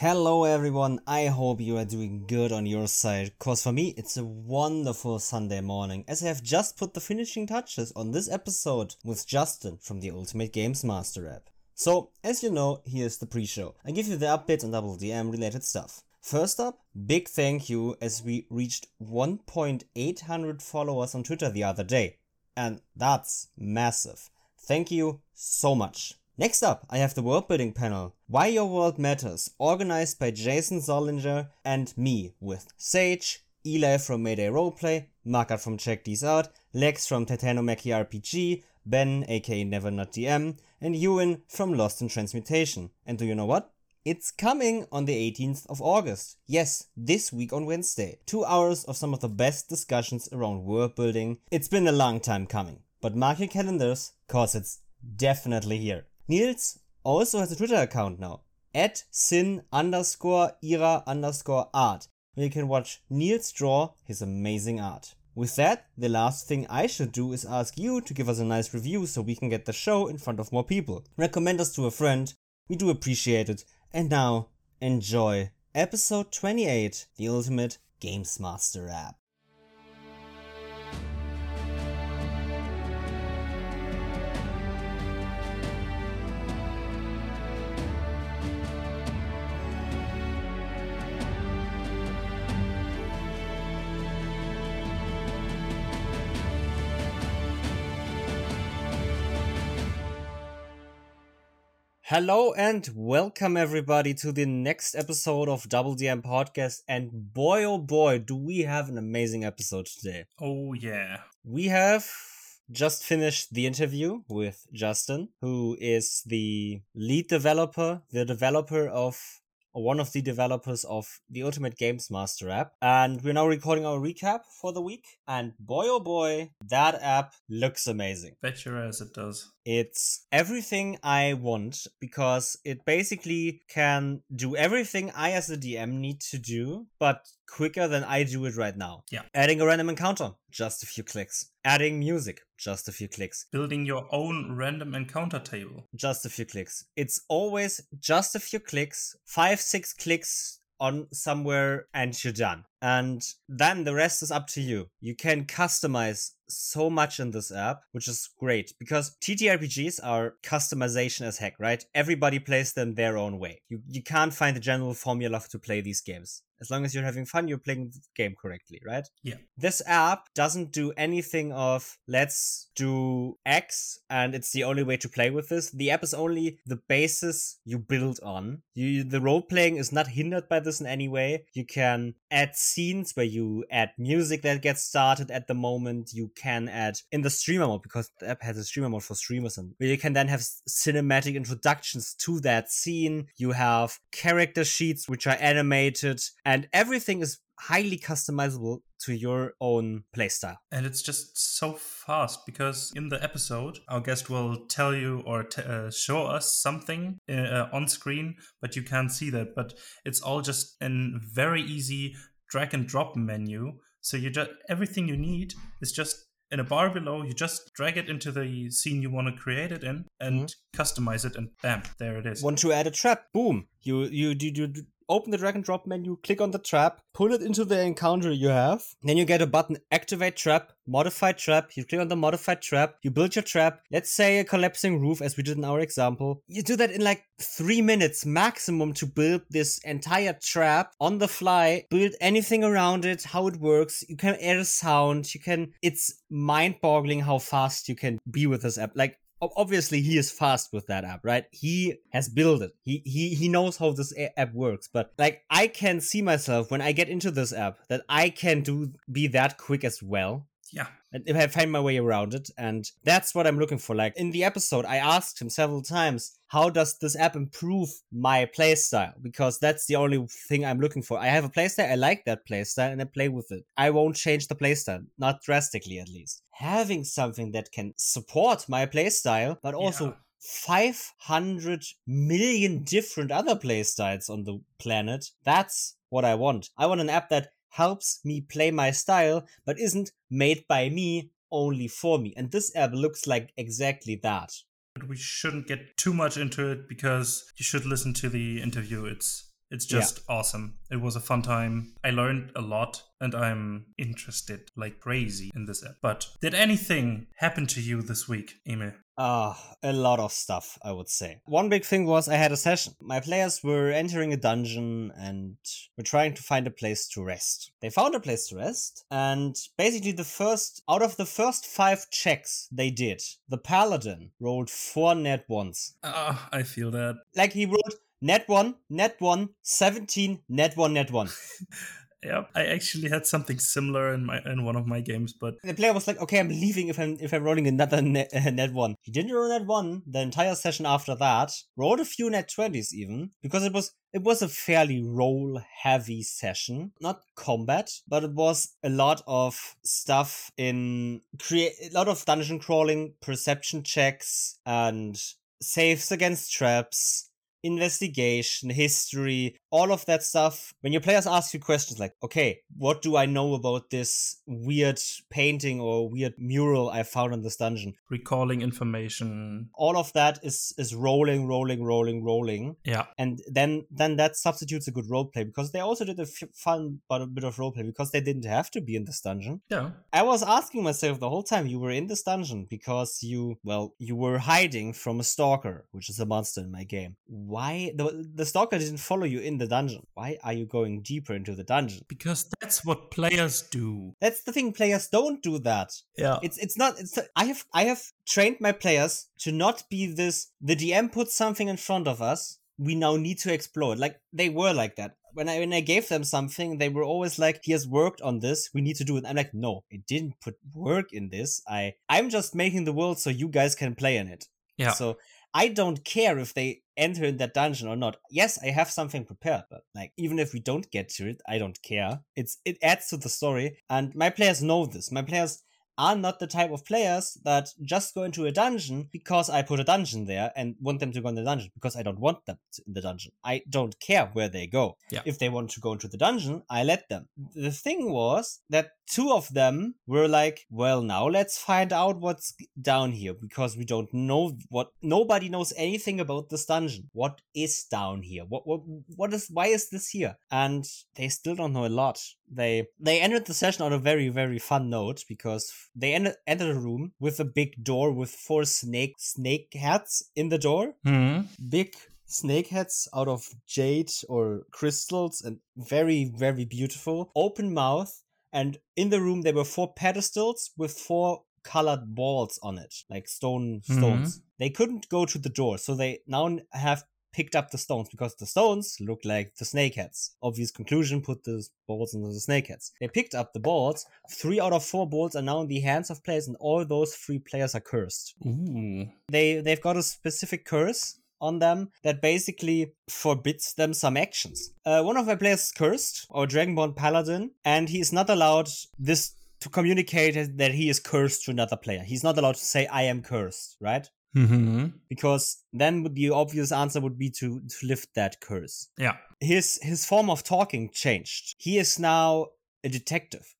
Hello everyone, I hope you are doing good on your side, cause for me it's a wonderful Sunday morning as I have just put the finishing touches on this episode with Justin from the Ultimate Games Master app. So, as you know, here's the pre-show. I give you the updates on Double DM related stuff. First up, big thank you as we reached 1.800 followers on Twitter the other day. And that's massive. Thank you so much. Next up, I have the world building panel. Why Your World Matters, organized by Jason Zollinger and me, with Sage, Eli from Mayday Roleplay, Markat from Check These Out, Lex from Titanomachy RPG, Ben aka Never Not DM, and Ewan from Lost in Transmutation. And do you know what? It's coming on the 18th of August. Yes, this week on Wednesday. Two hours of some of the best discussions around world building. It's been a long time coming, but mark your calendars, cause it's definitely here. Niels also has a Twitter account now, at sin underscore ira underscore art, where you can watch Niels draw his amazing art. With that, the last thing I should do is ask you to give us a nice review so we can get the show in front of more people. Recommend us to a friend, we do appreciate it. And now, enjoy episode 28, the Ultimate Games Master app. Hello and welcome everybody to the next episode of Double DM Podcast. And boy, oh boy, do we have an amazing episode today. Oh, yeah. We have just finished the interview with Justin, who is the lead developer, the developer of one of the developers of the Ultimate Games Master app. And we're now recording our recap for the week. And boy, oh boy, that app looks amazing. Bet your ass it does. It's everything I want because it basically can do everything I as a DM need to do, but quicker than I do it right now. Yeah. Adding a random encounter, just a few clicks. Adding music, just a few clicks. Building your own random encounter table. Just a few clicks. It's always just a few clicks, five, six clicks on somewhere and you're done. And then the rest is up to you. You can customize so much in this app, which is great because TTRPGs are customization as heck, right? Everybody plays them their own way. You you can't find a general formula to play these games. As long as you're having fun, you're playing the game correctly, right? Yeah. This app doesn't do anything of let's do X and it's the only way to play with this. The app is only the basis you build on. You the role playing is not hindered by this in any way. You can add scenes where you add music that gets started at the moment. You can add in the streamer mode because the app has a streamer mode for streamers and where you can then have cinematic introductions to that scene. You have character sheets which are animated and everything is highly customizable to your own playstyle. And it's just so fast because in the episode, our guest will tell you or t- uh, show us something uh, on screen, but you can't see that. But it's all just in very easy drag and drop menu. So you just everything you need is just in a bar below. You just drag it into the scene you want to create it in and mm-hmm. customize it, and bam, there it is. Want to add a trap? Boom! You you you, you open the drag and drop menu, click on the trap, pull it into the encounter you have. Then you get a button activate trap, modify trap. You click on the modified trap, you build your trap. Let's say a collapsing roof, as we did in our example. You do that in like three minutes maximum to build this entire trap on the fly, build anything around it, how it works. You can add a sound. You can, it's mind boggling how fast you can be with this app. Like, obviously he is fast with that app right? He has built it. He he he knows how this app works. But like i can see myself when i get into this app that i can do be that quick as well yeah if I find my way around it, and that's what I'm looking for. Like in the episode, I asked him several times, how does this app improve my playstyle? Because that's the only thing I'm looking for. I have a playstyle, I like that playstyle, and I play with it. I won't change the playstyle, not drastically at least. Having something that can support my playstyle, but also yeah. 500 million different other playstyles on the planet. That's what I want. I want an app that helps me play my style, but isn't made by me only for me. And this app looks like exactly that. But We shouldn't get too much into it because you should listen to the interview. It's It's just yeah. awesome. It was a fun time. I learned a lot and I'm interested like crazy in this app. But did anything happen to you this week, Emil? Ah, uh, a lot of stuff, I would say. One big thing was I had a session. My players were entering a dungeon and were trying to find a place to rest. They found a place to rest, and basically the first out of the first five checks they did, the paladin rolled four nat ones. Ah, uh, I feel that. Like he rolled nat one, nat one, 17, nat one, nat one. Yeah, I actually had something similar in my in one of my games, but the player was like, "Okay, I'm leaving if I'm if I'm rolling another nat, uh, nat one." He didn't roll nat one the entire session after that. Rolled a few nat twenties even because it was it was a fairly roll heavy session, not combat, but it was a lot of stuff in create a lot of dungeon crawling, perception checks, and saves against traps investigation, history, all of that stuff. When your players ask you questions like, okay, what do I know about this weird painting or weird mural I found in this dungeon? Recalling information. All of that is is rolling, rolling, rolling, rolling. Yeah. And then then that substitutes a good roleplay because they also did a f- fun but a bit of roleplay because they didn't have to be in this dungeon. Yeah. I was asking myself the whole time you were in this dungeon because you well, you were hiding from a stalker, which is a monster in my game why the the stalker didn't follow you in the dungeon? Why are you going deeper into the dungeon? Because that's what players do. That's the thing. Players don't do that. Yeah. It's it's not. It's I have I have trained my players to not be this. The DM puts something in front of us. We now need to explore it. Like they were like that when I when I gave them something, they were always like, "He has worked on this. We need to do it." I'm like, "No, it didn't put work in this. I I'm just making the world so you guys can play in it." Yeah. So I don't care if they enter in that dungeon or not. Yes, I have something prepared, but like even if we don't get to it, I don't care. It's it adds to the story, and my players know this. My players are not the type of players that just go into a dungeon because I put a dungeon there and want them to go in the dungeon because I don't want them in the dungeon. I don't care where they go. Yeah. If they want to go into the dungeon, I let them. The thing was that two of them were like, well, now let's find out what's down here because we don't know what, nobody knows anything about this dungeon. What is down here? What, what, what is, why is this here? And they still don't know a lot. They, they ended the session on a very, very fun note because they enter, enter a room with a big door with four snake, snake heads in the door. Mm-hmm. Big snake heads out of jade or crystals and very, very beautiful. Open mouth and in the room, there were four pedestals with four colored balls on it, like stone mm-hmm. stones. Mm-hmm. They couldn't go to the door, so they now have picked up the stones because the stones look like the snakeheads. Obvious conclusion, put the balls into the snakeheads. They picked up the balls. Three out of four balls are now in the hands of players, and all those three players are cursed. Ooh. They they've got a specific curse on them that basically forbids them some actions. Uh, one of my players is cursed, or Dragonborn Paladin, and he is not allowed this to communicate that he is cursed to another player. He's not allowed to say, I am cursed, right? Mm-hmm. Because then the obvious answer would be to, to lift that curse. Yeah. His his form of talking changed. He is now a detective.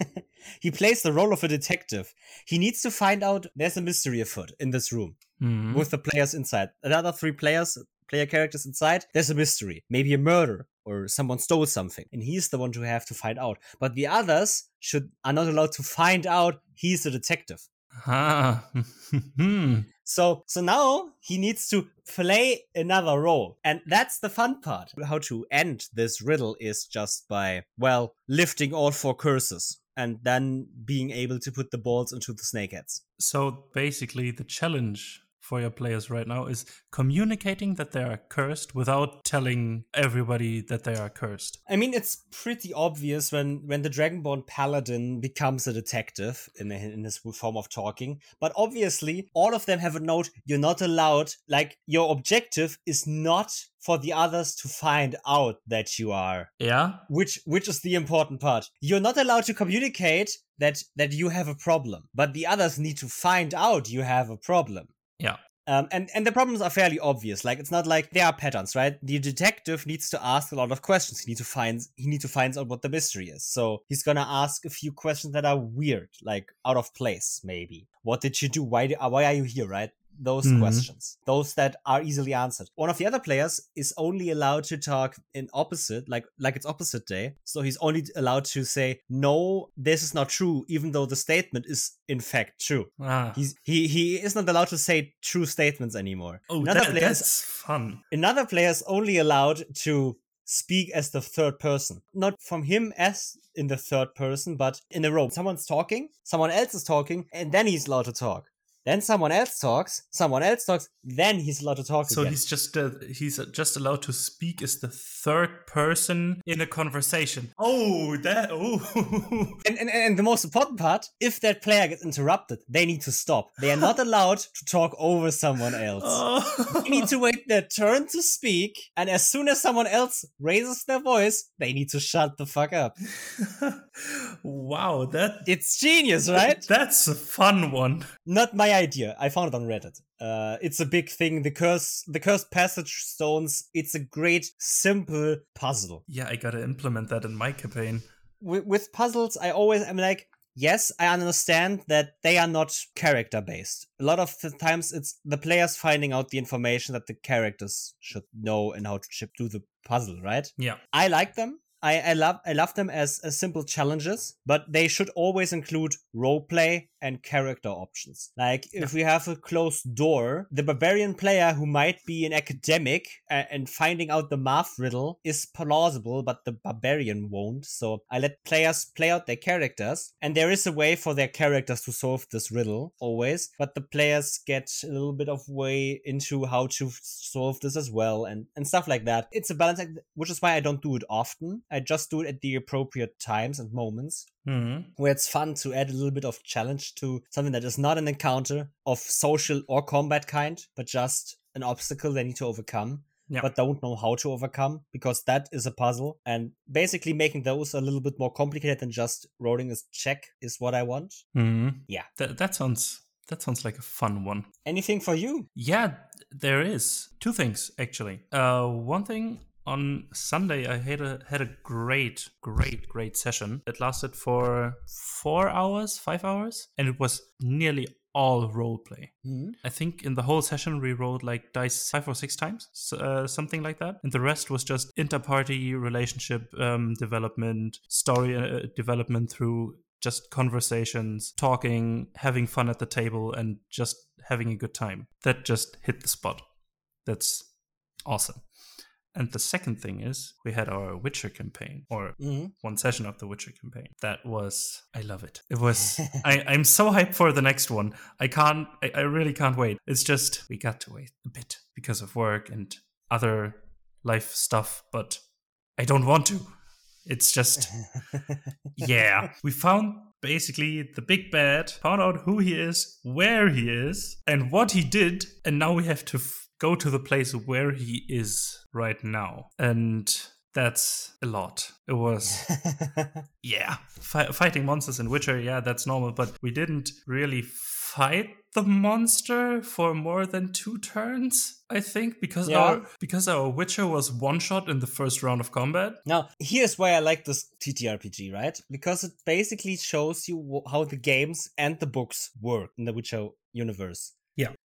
he plays the role of a detective. He needs to find out there's a mystery afoot in this room mm-hmm. with the players inside. The other three players, player characters inside, there's a mystery. Maybe a murder or someone stole something. And he's the one to have to find out. But the others should are not allowed to find out he's a detective. Ah. so so now he needs to play another role. And that's the fun part. How to end this riddle is just by, well, lifting all four curses and then being able to put the balls into the snakeheads. So basically, the challenge for your players right now is communicating that they are cursed without telling everybody that they are cursed. I mean, it's pretty obvious when when the Dragonborn Paladin becomes a detective in in his form of talking. But obviously, all of them have a note. You're not allowed. Like your objective is not for the others to find out that you are. Yeah. Which which is the important part. You're not allowed to communicate that that you have a problem, but the others need to find out you have a problem. Yeah. Um, and, and the problems are fairly obvious. Like it's not like there are patterns, right? The detective needs to ask a lot of questions. He needs to find he needs to find out what the mystery is. So he's gonna ask a few questions that are weird, like out of place, maybe. What did you do? Why why are you here? Right? Those Mhm. questions, those that are easily answered. One of the other players is only allowed to talk in opposite, like like it's opposite day. So he's only allowed to say, "No, this is not true," even though the statement is in fact true. Ah. He's he he is not allowed to say true statements anymore. oh, another that, player is that's fun. another player is only allowed to speak as the third person. Not from him as in the third person, but in a row. Someone's talking, someone else is talking, and then he's allowed to talk. Then someone else talks, someone else talks, then he's allowed to talk So again. he's just uh, he's just allowed to speak as the third person in a conversation. Oh, that oh. And, and, and the most important part, if that player gets interrupted, they need to stop. They are not allowed to talk over someone else. Oh. They need to wait their turn to speak, and as soon as someone else raises their voice, they need to shut the fuck up. wow, that It's genius, right? That's a fun one. Not my idea. I found it on Reddit. Uh, it's a big thing. The curse, the cursed passage stones. It's a great, simple puzzle. Yeah, I gotta implement that in my campaign. With, with puzzles, I always am like, yes, I understand that they are not character based. A lot of the times, it's the players finding out the information that the characters should know and how to chip do the puzzle. Right? Yeah. I like them. I, I love I love them as, as simple challenges, but they should always include roleplay and character options. Like if we have a closed door, the barbarian player who might be an academic uh, and finding out the math riddle is plausible, but the barbarian won't. So I let players play out their characters, and there is a way for their characters to solve this riddle always, but the players get a little bit of way into how to solve this as well and, and stuff like that. It's a balance, act, which is why I don't do it often. I just do it at the appropriate times and moments hmm where it's fun to add a little bit of challenge to something that is not an encounter of social or combat kind, but just an obstacle they need to overcome. Yeah. But don't know how to overcome because that is a puzzle. And basically making those a little bit more complicated than just rolling a check is what I want. hmm Yeah. That that sounds that sounds like a fun one. Anything for you? Yeah, there is two things actually. Uh, one thing on Sunday I had a had a great, great, great session. It lasted for four hours, five hours, and it was nearly all role play. Mhm. I think in the whole session we rolled like dice five or six times, uh, something like that, and the rest was just inter-party relationship um, development, story uh, development through just conversations, talking, having fun at the table, and just having a good time. That just hit the spot. That's awesome. And the second thing is we had our Witcher campaign, or Mhm. one session of the Witcher campaign. That was I love it. It was I, I'm so hyped for the next one. I can't I, I really can't wait. It's just we got to wait a bit because of work and other life stuff, but I don't want to. It's just yeah. We found basically the big bad, found out who he is, where he is, and what he did, and now we have to f- go to the place where he is right now. And that's a lot. It was yeah, Fi- fighting monsters in Witcher, yeah, that's normal, but we didn't really fight the monster for more than two turns, I think, because Yeah. our because our Witcher was one shot in the first round of combat. Now, here's why I like this TTRPG, right? Because it basically shows you how the games and the books work in the Witcher universe.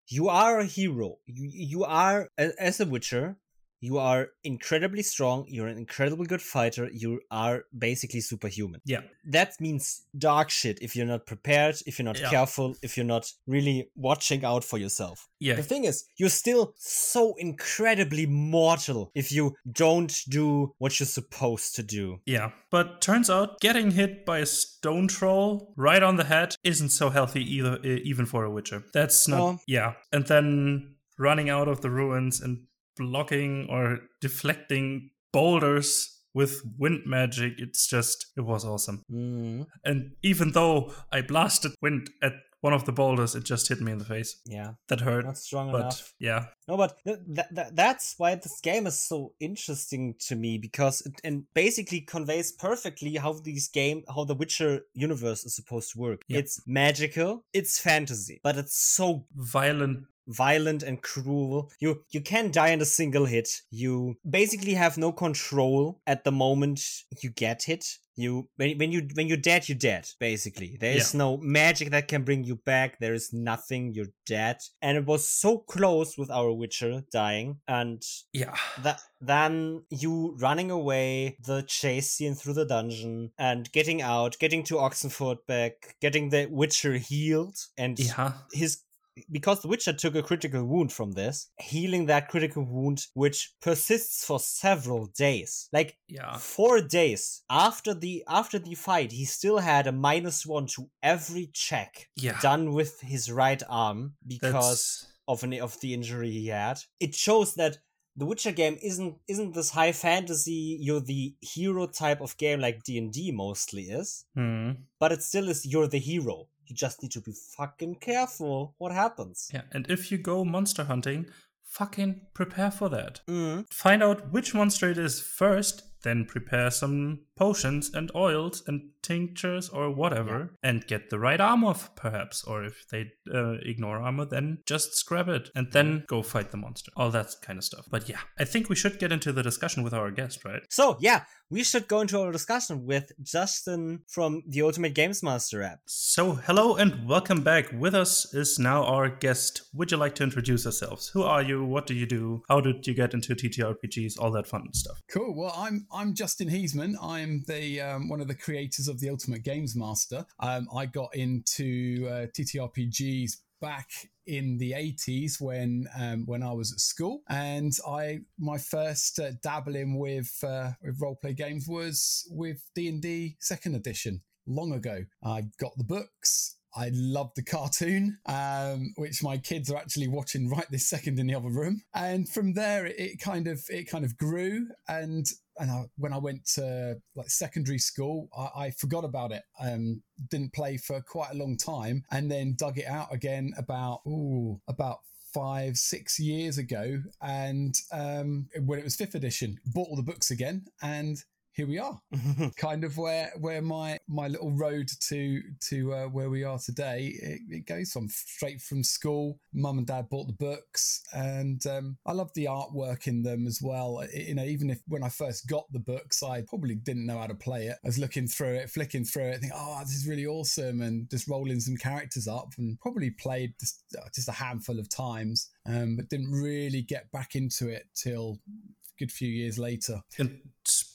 You are a hero. You, you are, as a Witcher, you are incredibly strong. You're an incredibly good fighter. You are basically superhuman. Yeah. That means dark shit if you're not prepared, if you're not Yeah. careful, if you're not really watching out for yourself. Yeah. The thing is, you're still so incredibly mortal if you don't do what you're supposed to do. Yeah, but turns out getting hit by a stone troll right on the head isn't so healthy either, even for a witcher. That's not. No. Yeah, and then running out of the ruins and blocking or deflecting boulders with wind magic. It's just it was awesome. Mm, And even though I blasted wind at one of the boulders, it just hit me in the face. yeah, That hurt. not strong But enough. yeah, No, but th- th- th- that's why this game is so interesting to me because it and basically conveys perfectly how these game, how the Witcher universe is supposed to work. Yeah. It's magical, it's fantasy, but it's so violent violent and cruel. You you can die in a single hit. You basically have no control at the moment you get hit. You when, when you when you're dead, you're dead. Basically, there is Yeah. no magic that can bring you back. There is nothing. You're dead. And it was so close with our Witcher dying, and Yeah. that then you running away, the chase scene through the dungeon, and getting out, getting to Oxenfurt back, getting the Witcher healed, and Yeah. his because the Witcher took a critical wound from this, healing that critical wound, which persists for several days, like Yeah. four days after the after the fight, he still had a minus one to every check Yeah. done with his right arm because That's of an of the injury he had. It shows that the Witcher game isn't isn't this high fantasy, you're the hero type of game like D and D mostly is, hmm. but it still is you're the hero. You just need to be fucking careful what happens. Yeah. And if you go monster hunting, fucking prepare for that. Mm. Find out which monster it is first, then prepare some potions and oils and tinctures or whatever, and get the right armor, perhaps. Or if they uh, ignore armor, then just scrap it and then go fight the monster. All that kind of stuff. But yeah, I think we should get into the discussion with our guest, right? So yeah, we should go into our discussion with Justin from the Ultimate Games Master app. So, hello and welcome back. With us is now our guest. Would you like to introduce yourselves? Who are you? What do you do? How did you get into TTRPGs? All that fun stuff. Cool. Well, I'm I'm Justin Heisman. I'm the um, one of the creators of the Ultimate Games Master. Um, I got into uh, TTRPGs back in the 80s when um, when I was at school, and I my first uh, dabbling with uh, with role play games was with D and D Second Edition long ago. I got the books. I loved the cartoon, um, which my kids are actually watching right this second in the other room. And from there, it, it kind of it kind of grew. And and I, when I went to like secondary school, I, I forgot about it. Um, didn't play for quite a long time, and then dug it out again about ooh about five six years ago. And um, when it was fifth edition, bought all the books again, and here we are. Kind of where where my my little road to to uh, where we are today it, it goes from straight from school. Mum and dad bought the books and um, i love the artwork in them as well. It- you know even if when i first got the books i probably didn't know how to play it. I was looking through it flicking through it think oh this is really awesome and just rolling some characters up and probably played just, uh, just a handful of times um, but didn't really get back into it till a good few years later. And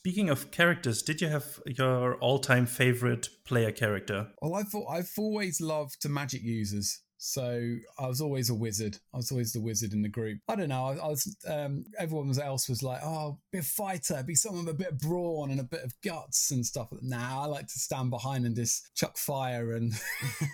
speaking of characters, did you have your all-time favorite player character? Well, I've I've always loved the magic users. So I was always a wizard. I was always the wizard in the group. I don't know. I, I was. Um, everyone else was like, "Oh, be a fighter, be someone with a bit of brawn and a bit of guts and stuff." Nah, I like to stand behind and just chuck fire and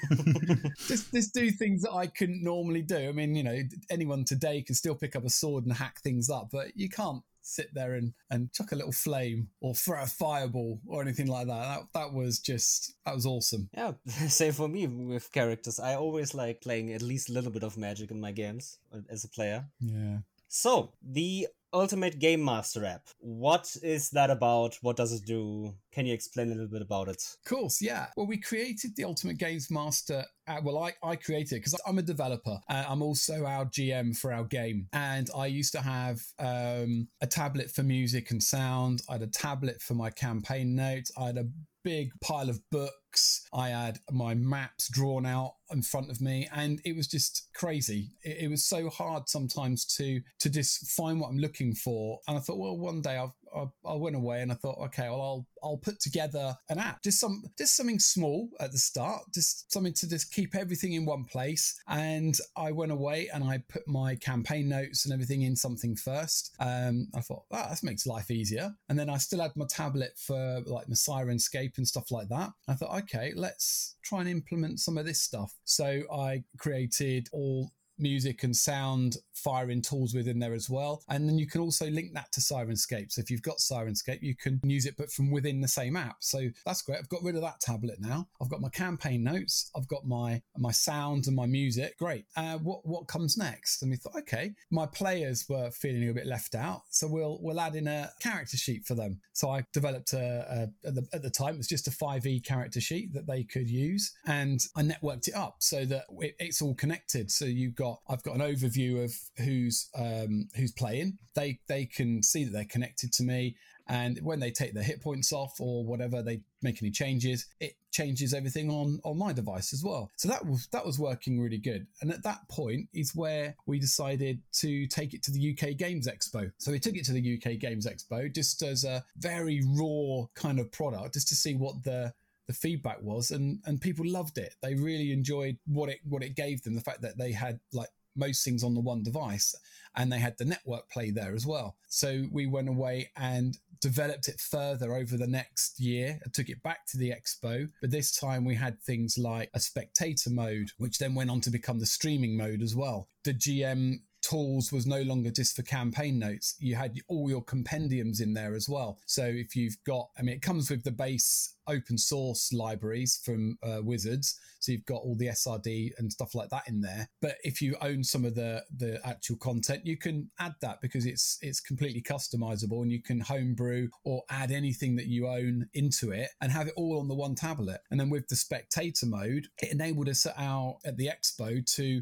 just just do things that I couldn't normally do. I mean, you know, anyone today can still pick up a sword and hack things up, but you can't sit there and, and chuck a little flame or throw a fireball or anything like that. That that was just that was awesome. Yeah, same for me with characters. I always like playing at least a little bit of magic in my games uh, as a player. Yeah. So, the Ultimate Game Master app. What is that about? What does it do? Can you explain a little bit about it? Of course, yeah. Well, we created the Ultimate Games Master. Uh, well, I, I created because I'm a developer. Uh, I'm also our GM for our game. And I used to have um, a tablet for music and sound. I had a tablet for my campaign notes. I had a big pile of books. I had my maps drawn out in front of me, and it was just crazy. It, it was so hard sometimes to to just find what I'm looking for. And I thought, well, one day I've I, I went away and I thought, okay, well, I'll I'll put together an app, just some just something small at the start, just something to just keep everything in one place. And I went away and I put my campaign notes and everything in something first. Um, I thought oh, that makes life easier. And then I still had my tablet for like my Syrinscape and stuff like that. I thought, okay, let's try and implement some of this stuff. So I created all music and sound firing tools within there as well. And then you can also link that to Syrinscape. So if you've got Syrinscape, you can use it, but from within the same app. So that's great. I've got rid of that tablet now. I've got my campaign notes. I've got my my sound and my music. Great. Uh, what what comes next? And we thought, okay, my players were feeling a bit left out, so we'll we'll add in a character sheet for them. So I developed a, a at, the, at the time it was just a 5e character sheet that they could use, and I networked it up so that it, it's all connected. So you've got got I've got an overview of who's um, who's playing. They they can see that they're connected to me, and when they take their hit points off or whatever, they make any changes, it changes everything on on my device as well. So that was that was working really good. And at that point is where we decided to take it to the UK Games Expo. So we took it to the UK Games Expo just as a very raw kind of product, just to see what the the feedback was and and people loved it they really enjoyed what it what it gave them the fact that they had like most things on the one device and they had the network play there as well so we went away and developed it further over the next year and took it back to the expo. But this time we had things like a spectator mode, which then went on to become the streaming mode as well. The GM tools was no longer just for campaign notes. You had all your compendiums in there as well. So if you've got, I mean, it comes with the base open source libraries from uh, Wizards. So you've got all the SRD and stuff like that in there. But if you own some of the the actual content, you can add that because it's it's completely customizable and you can homebrew or add anything that you own into it and have it all on the one tablet. And then with the spectator mode, it enabled us out at the expo to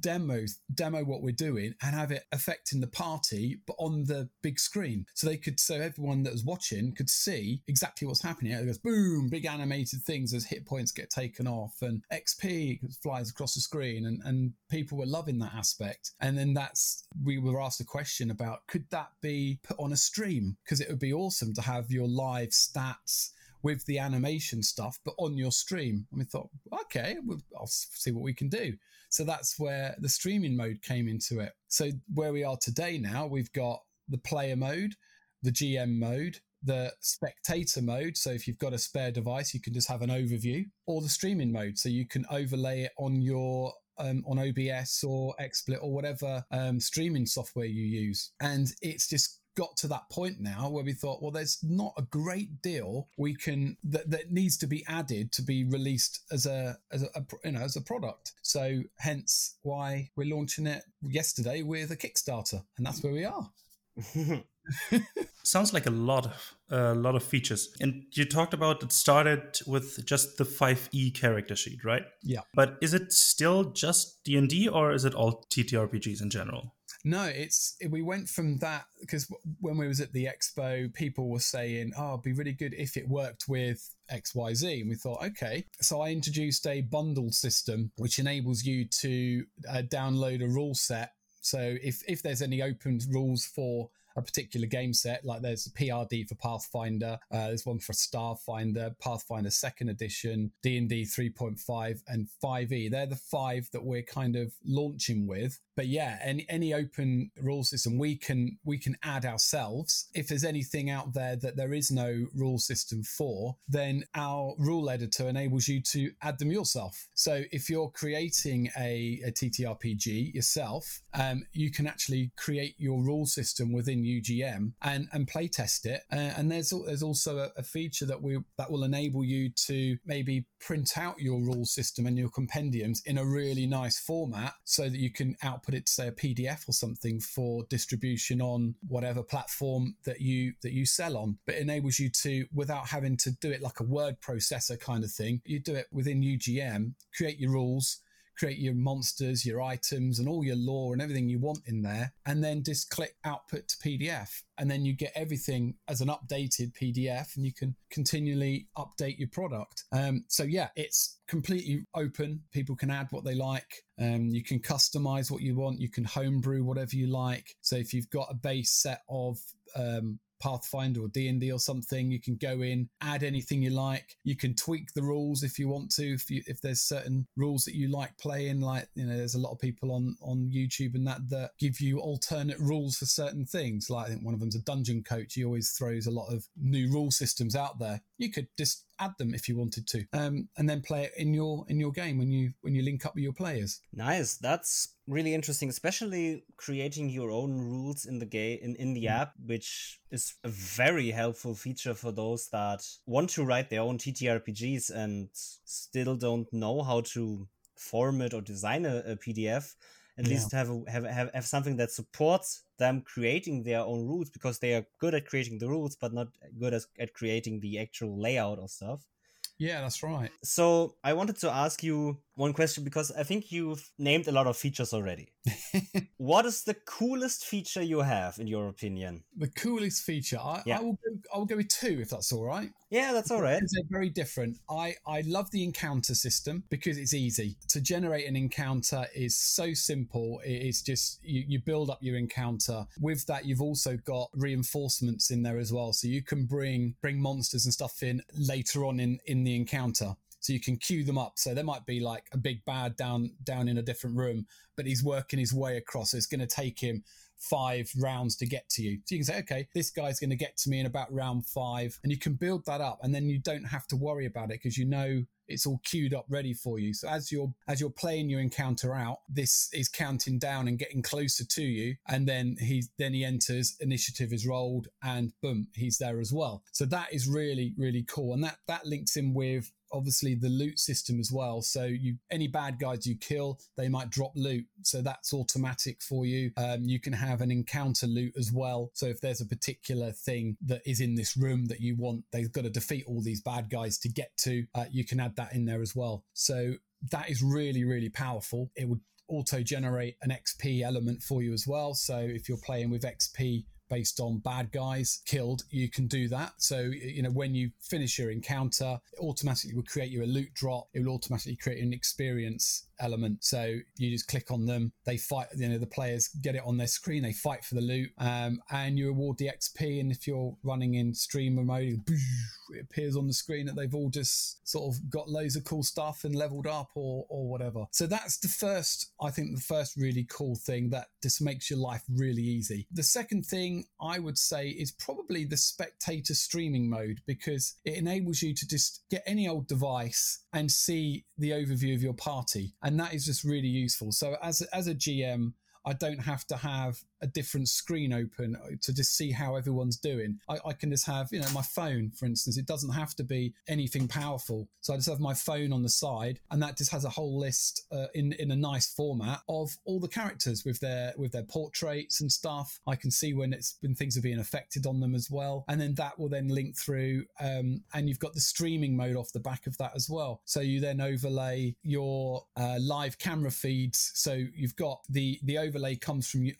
demo demo what we're doing and have it affecting the party, but on the big screen. So they could so everyone that was watching could see exactly what's happening. It goes boom boom, big animated things as hit points get taken off and XP flies across the screen. And, and people were loving that aspect. And then that's, we were asked a question about could that be put on a stream? Because it would be awesome to have your live stats with the animation stuff, but on your stream. And we thought, okay, I'll see what we can do. So that's where the streaming mode came into it. So where we are today now, we've got the player mode, the GM mode, the spectator mode. So if you've got a spare device, you can just have an overview, or the streaming mode. So you can overlay it on your um, on OBS or XSplit or whatever um, streaming software you use. And it's just got to that point now where we thought, well, there's not a great deal we can that, that needs to be added to be released as a as a, you know as a product. So hence why we're launching it yesterday with a Kickstarter, and that's where we are. Sounds like a lot of a lot of features. And you talked about it started with just the 5e character sheet, right? Yeah. But is it still just D&D or is it all TTRPGs in general? No, it's we went from that because when we was at the expo, people were saying, "Oh, it'd be really good if it worked with X, Y, Z," and we thought, okay. So I introduced a bundled system which enables you to uh, download a rule set. So if if there's any open rules for a particular game set. Like there's a PRD for Pathfinder, uh, there's one for Starfinder, Pathfinder Second Edition, D and D 3.5, and 5e. They're the five that we're kind of launching with. But yeah, any any open rule system we can we can add ourselves. If there's anything out there that there is no rule system for, then our rule editor enables you to add them yourself. So if you're creating a, a TTRPG yourself, um, you can actually create your rule system within UGM and and play test it. Uh, and there's there's also a, a, feature that we that will enable you to maybe print out your rule system and your compendiums in a really nice format, so that you can output it to say a PDF or something for distribution on whatever platform that you that you sell on. But enables you to without having to do it like a word processor kind of thing. You do it within UGM, create your rules create your monsters, your items, and all your lore and everything you want in there, and then just click output to PDF. And then you get everything as an updated PDF, and you can continually update your product. Um, so, yeah, it's completely open. People can add what they like. Um, you can customize what you want. You can homebrew whatever you like. So, if you've got a base set of um, Pathfinder or D&D or something. You can go in, add anything you like. You can tweak the rules if you want to. If you, if there's certain rules that you like playing, like you know, there's a lot of people on on YouTube and that that give you alternate rules for certain things. Like I think one of them's a dungeon coach. He always throws a lot of new rule systems out there. You could just add them if you wanted to, um, and then play it in your in your game when you when you link up with your players. Nice. That's really interesting, especially creating your own rules in the game in, in the mm. app, which is a very helpful feature for those that want to write their own TTRPGs and still don't know how to format or design a, a PDF. At yeah. least have, a, have have have something that supports them creating their own rules because they are good at creating the rules, but not good as, at creating the actual layout of stuff. Yeah, that's right. So I wanted to ask you one question because I think you've named a lot of features already. what is the coolest feature you have, in your opinion? The coolest feature, I, Yeah. I will go. I will go with two if that's all right. Yeah, that's all right. Because they're very different. I, I love the encounter system because it's easy. To generate an encounter is so simple. It is just you, you build up your encounter. With that, you've also got reinforcements in there as well. So you can bring bring monsters and stuff in later on in, in the encounter. So you can queue them up. So there might be like a big bad down down in a different room, but he's working his way across. So it's going to take him five rounds to get to you. So you can say, okay, this guy's going to get to me in about round five, and you can build that up, and then you don't have to worry about it because you know it's all queued up ready for you. So as you're as you're playing your encounter out, this is counting down and getting closer to you, and then he then he enters, initiative is rolled, and boom, he's there as well. So that is really really cool, and that that links in with obviously the loot system as well. So you any bad guys you kill, they might drop loot. So that's automatic for you. Um, you can have an encounter loot as well. So if there's a particular thing that is in this room that you want, they've got to defeat all these bad guys to get to. Uh, you can add that in there as well. So that is really really powerful. It would auto generate an XP element for you as well. So if you're playing with XP based on bad guys killed, you can do that. So, you know, when you finish your encounter, it automatically will create you a loot drop. It will automatically create an experience element. So you just click on them, they fight, you know, the players get it on their screen, they fight for the loot, um, and you reward the XP. And if you're running in streamer mode, it appears on the screen that they've all just sort of got loads of cool stuff and leveled up or, or whatever. So that's the first, I think, the first really cool thing that just makes your life really easy. The second thing I would say is probably the spectator streaming mode because it enables you to just get any old device and see the overview of your party. And that is just really useful. So as, as a GM, I don't have to have a different screen open to just see how everyone's doing. I, I, can just have, you know, my phone, for instance. It doesn't have to be anything powerful. So I just have my phone on the side, and that just has a whole list uh, in in a nice format of all the characters with their with their portraits and stuff. I can see when it's when things are being affected on them as well, and then that will then link through. Um, and you've got the streaming mode off the back of that as well. So you then overlay your uh, live camera feeds. So you've got the the overlay comes from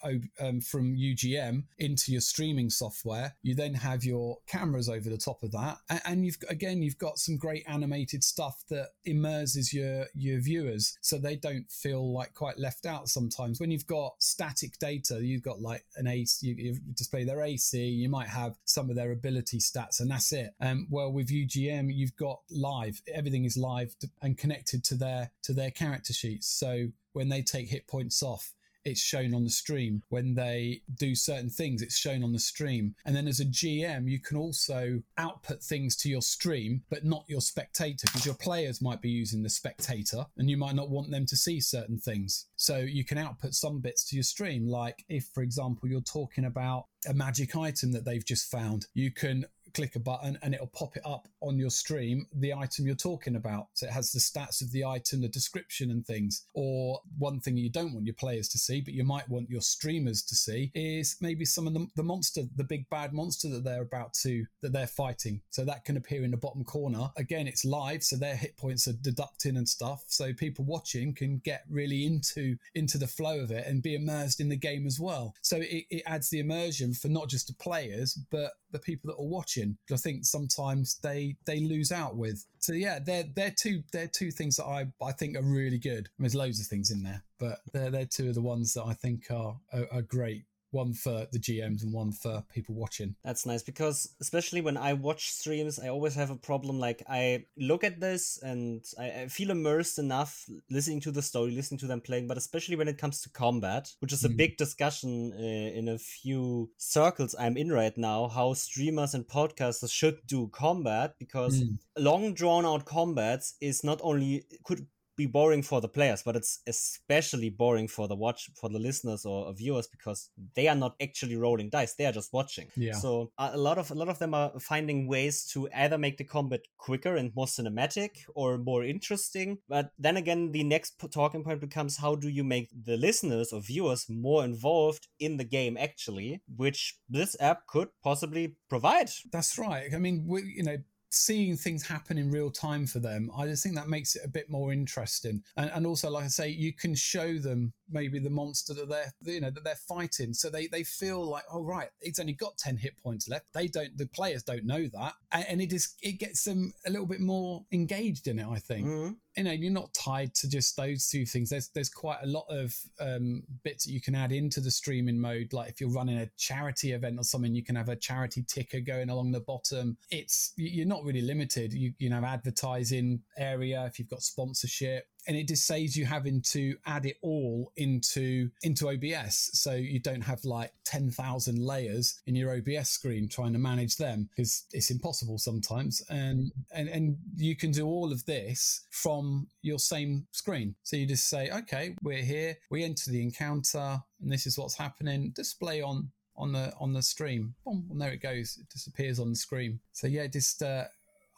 um, from UGM into your streaming software. You then have your cameras over the top of that, and, and you've again you've got some great animated stuff that immerses your your viewers, so they don't feel like quite left out. Sometimes when you've got static data, you've got like an AC, you, you display their AC, you might have some of their ability stats, and that's it. Um, well, with UGM, you've got live. Everything is live and connected to their to their character sheets. So when they take hit points off, it's shown on the stream. When they do certain things, it's shown on the stream. And then as a GM, you can also output things to your stream, but not your spectator, because your players might be using the spectator and you might not want them to see certain things. So you can output some bits to your stream. Like if, for example, you're talking about a magic item that they've just found, you can click a button and it'll pop it up on your stream the item you're talking about. So it has the stats of the item the description and things. Or one thing you don't want your players to see but you might want your streamers to see is maybe some of the, the monster the big bad monster that they're about to that they're fighting. So that can appear in the bottom corner. Again it's live so their hit points are deducting and stuff. So people watching can get really into into the flow of it and be immersed in the game as well. So it, it adds the immersion for not just the players but the people that are watching. I think sometimes they they lose out with. So yeah, they're they're two they're two things that I I think are really good. I mean, there's loads of things in there, but they're they're two of the ones that I think are are, are great one for the GMs and one for people watching. That's nice because especially when I watch streams, I always have a problem. Like I look at this and I, I, feel immersed enough listening to the story, listening to them playing, but especially when it comes to combat, which is a mm. big discussion uh, in a few circles I'm in right now, how streamers and podcasters should do combat because mm. long drawn out combats is not only could be boring for the players, but it's especially boring for the watch for the listeners or viewers because they are not actually rolling dice; they are just watching. Yeah. So a lot of a lot of them are finding ways to either make the combat quicker and more cinematic or more interesting. But then again, the next talking point becomes how do you make the listeners or viewers more involved in the game actually, which this app could possibly provide. That's right. I mean, we, you know, seeing things happen in real time for them, I just think that makes it a bit more interesting. And, and also, like I say, you can show them maybe the monster that they're you know that they're fighting, so they they feel like, oh right, it's only got ten hit points left. They don't, the players don't know that, and, and it is it gets them a little bit more engaged in it. I think. Mm-hmm. You know you're not tied to just those two things. There's there's quite a lot of um, bits that you can add into the streaming mode. Like if you're running a charity event or something you can have a charity ticker going along the bottom. It's you're not really limited. You you know advertising area if you've got sponsorship and it just saves you having to add it all into into OBS so you don't have like 10,000 layers in your OBS screen trying to manage them because it's impossible sometimes. And and and you can do all of this from your same screen. So you just say okay we're here. We enter the encounter and this is what's happening. Display on on the on the stream. Boom and there it goes. It disappears on the screen. So yeah just uh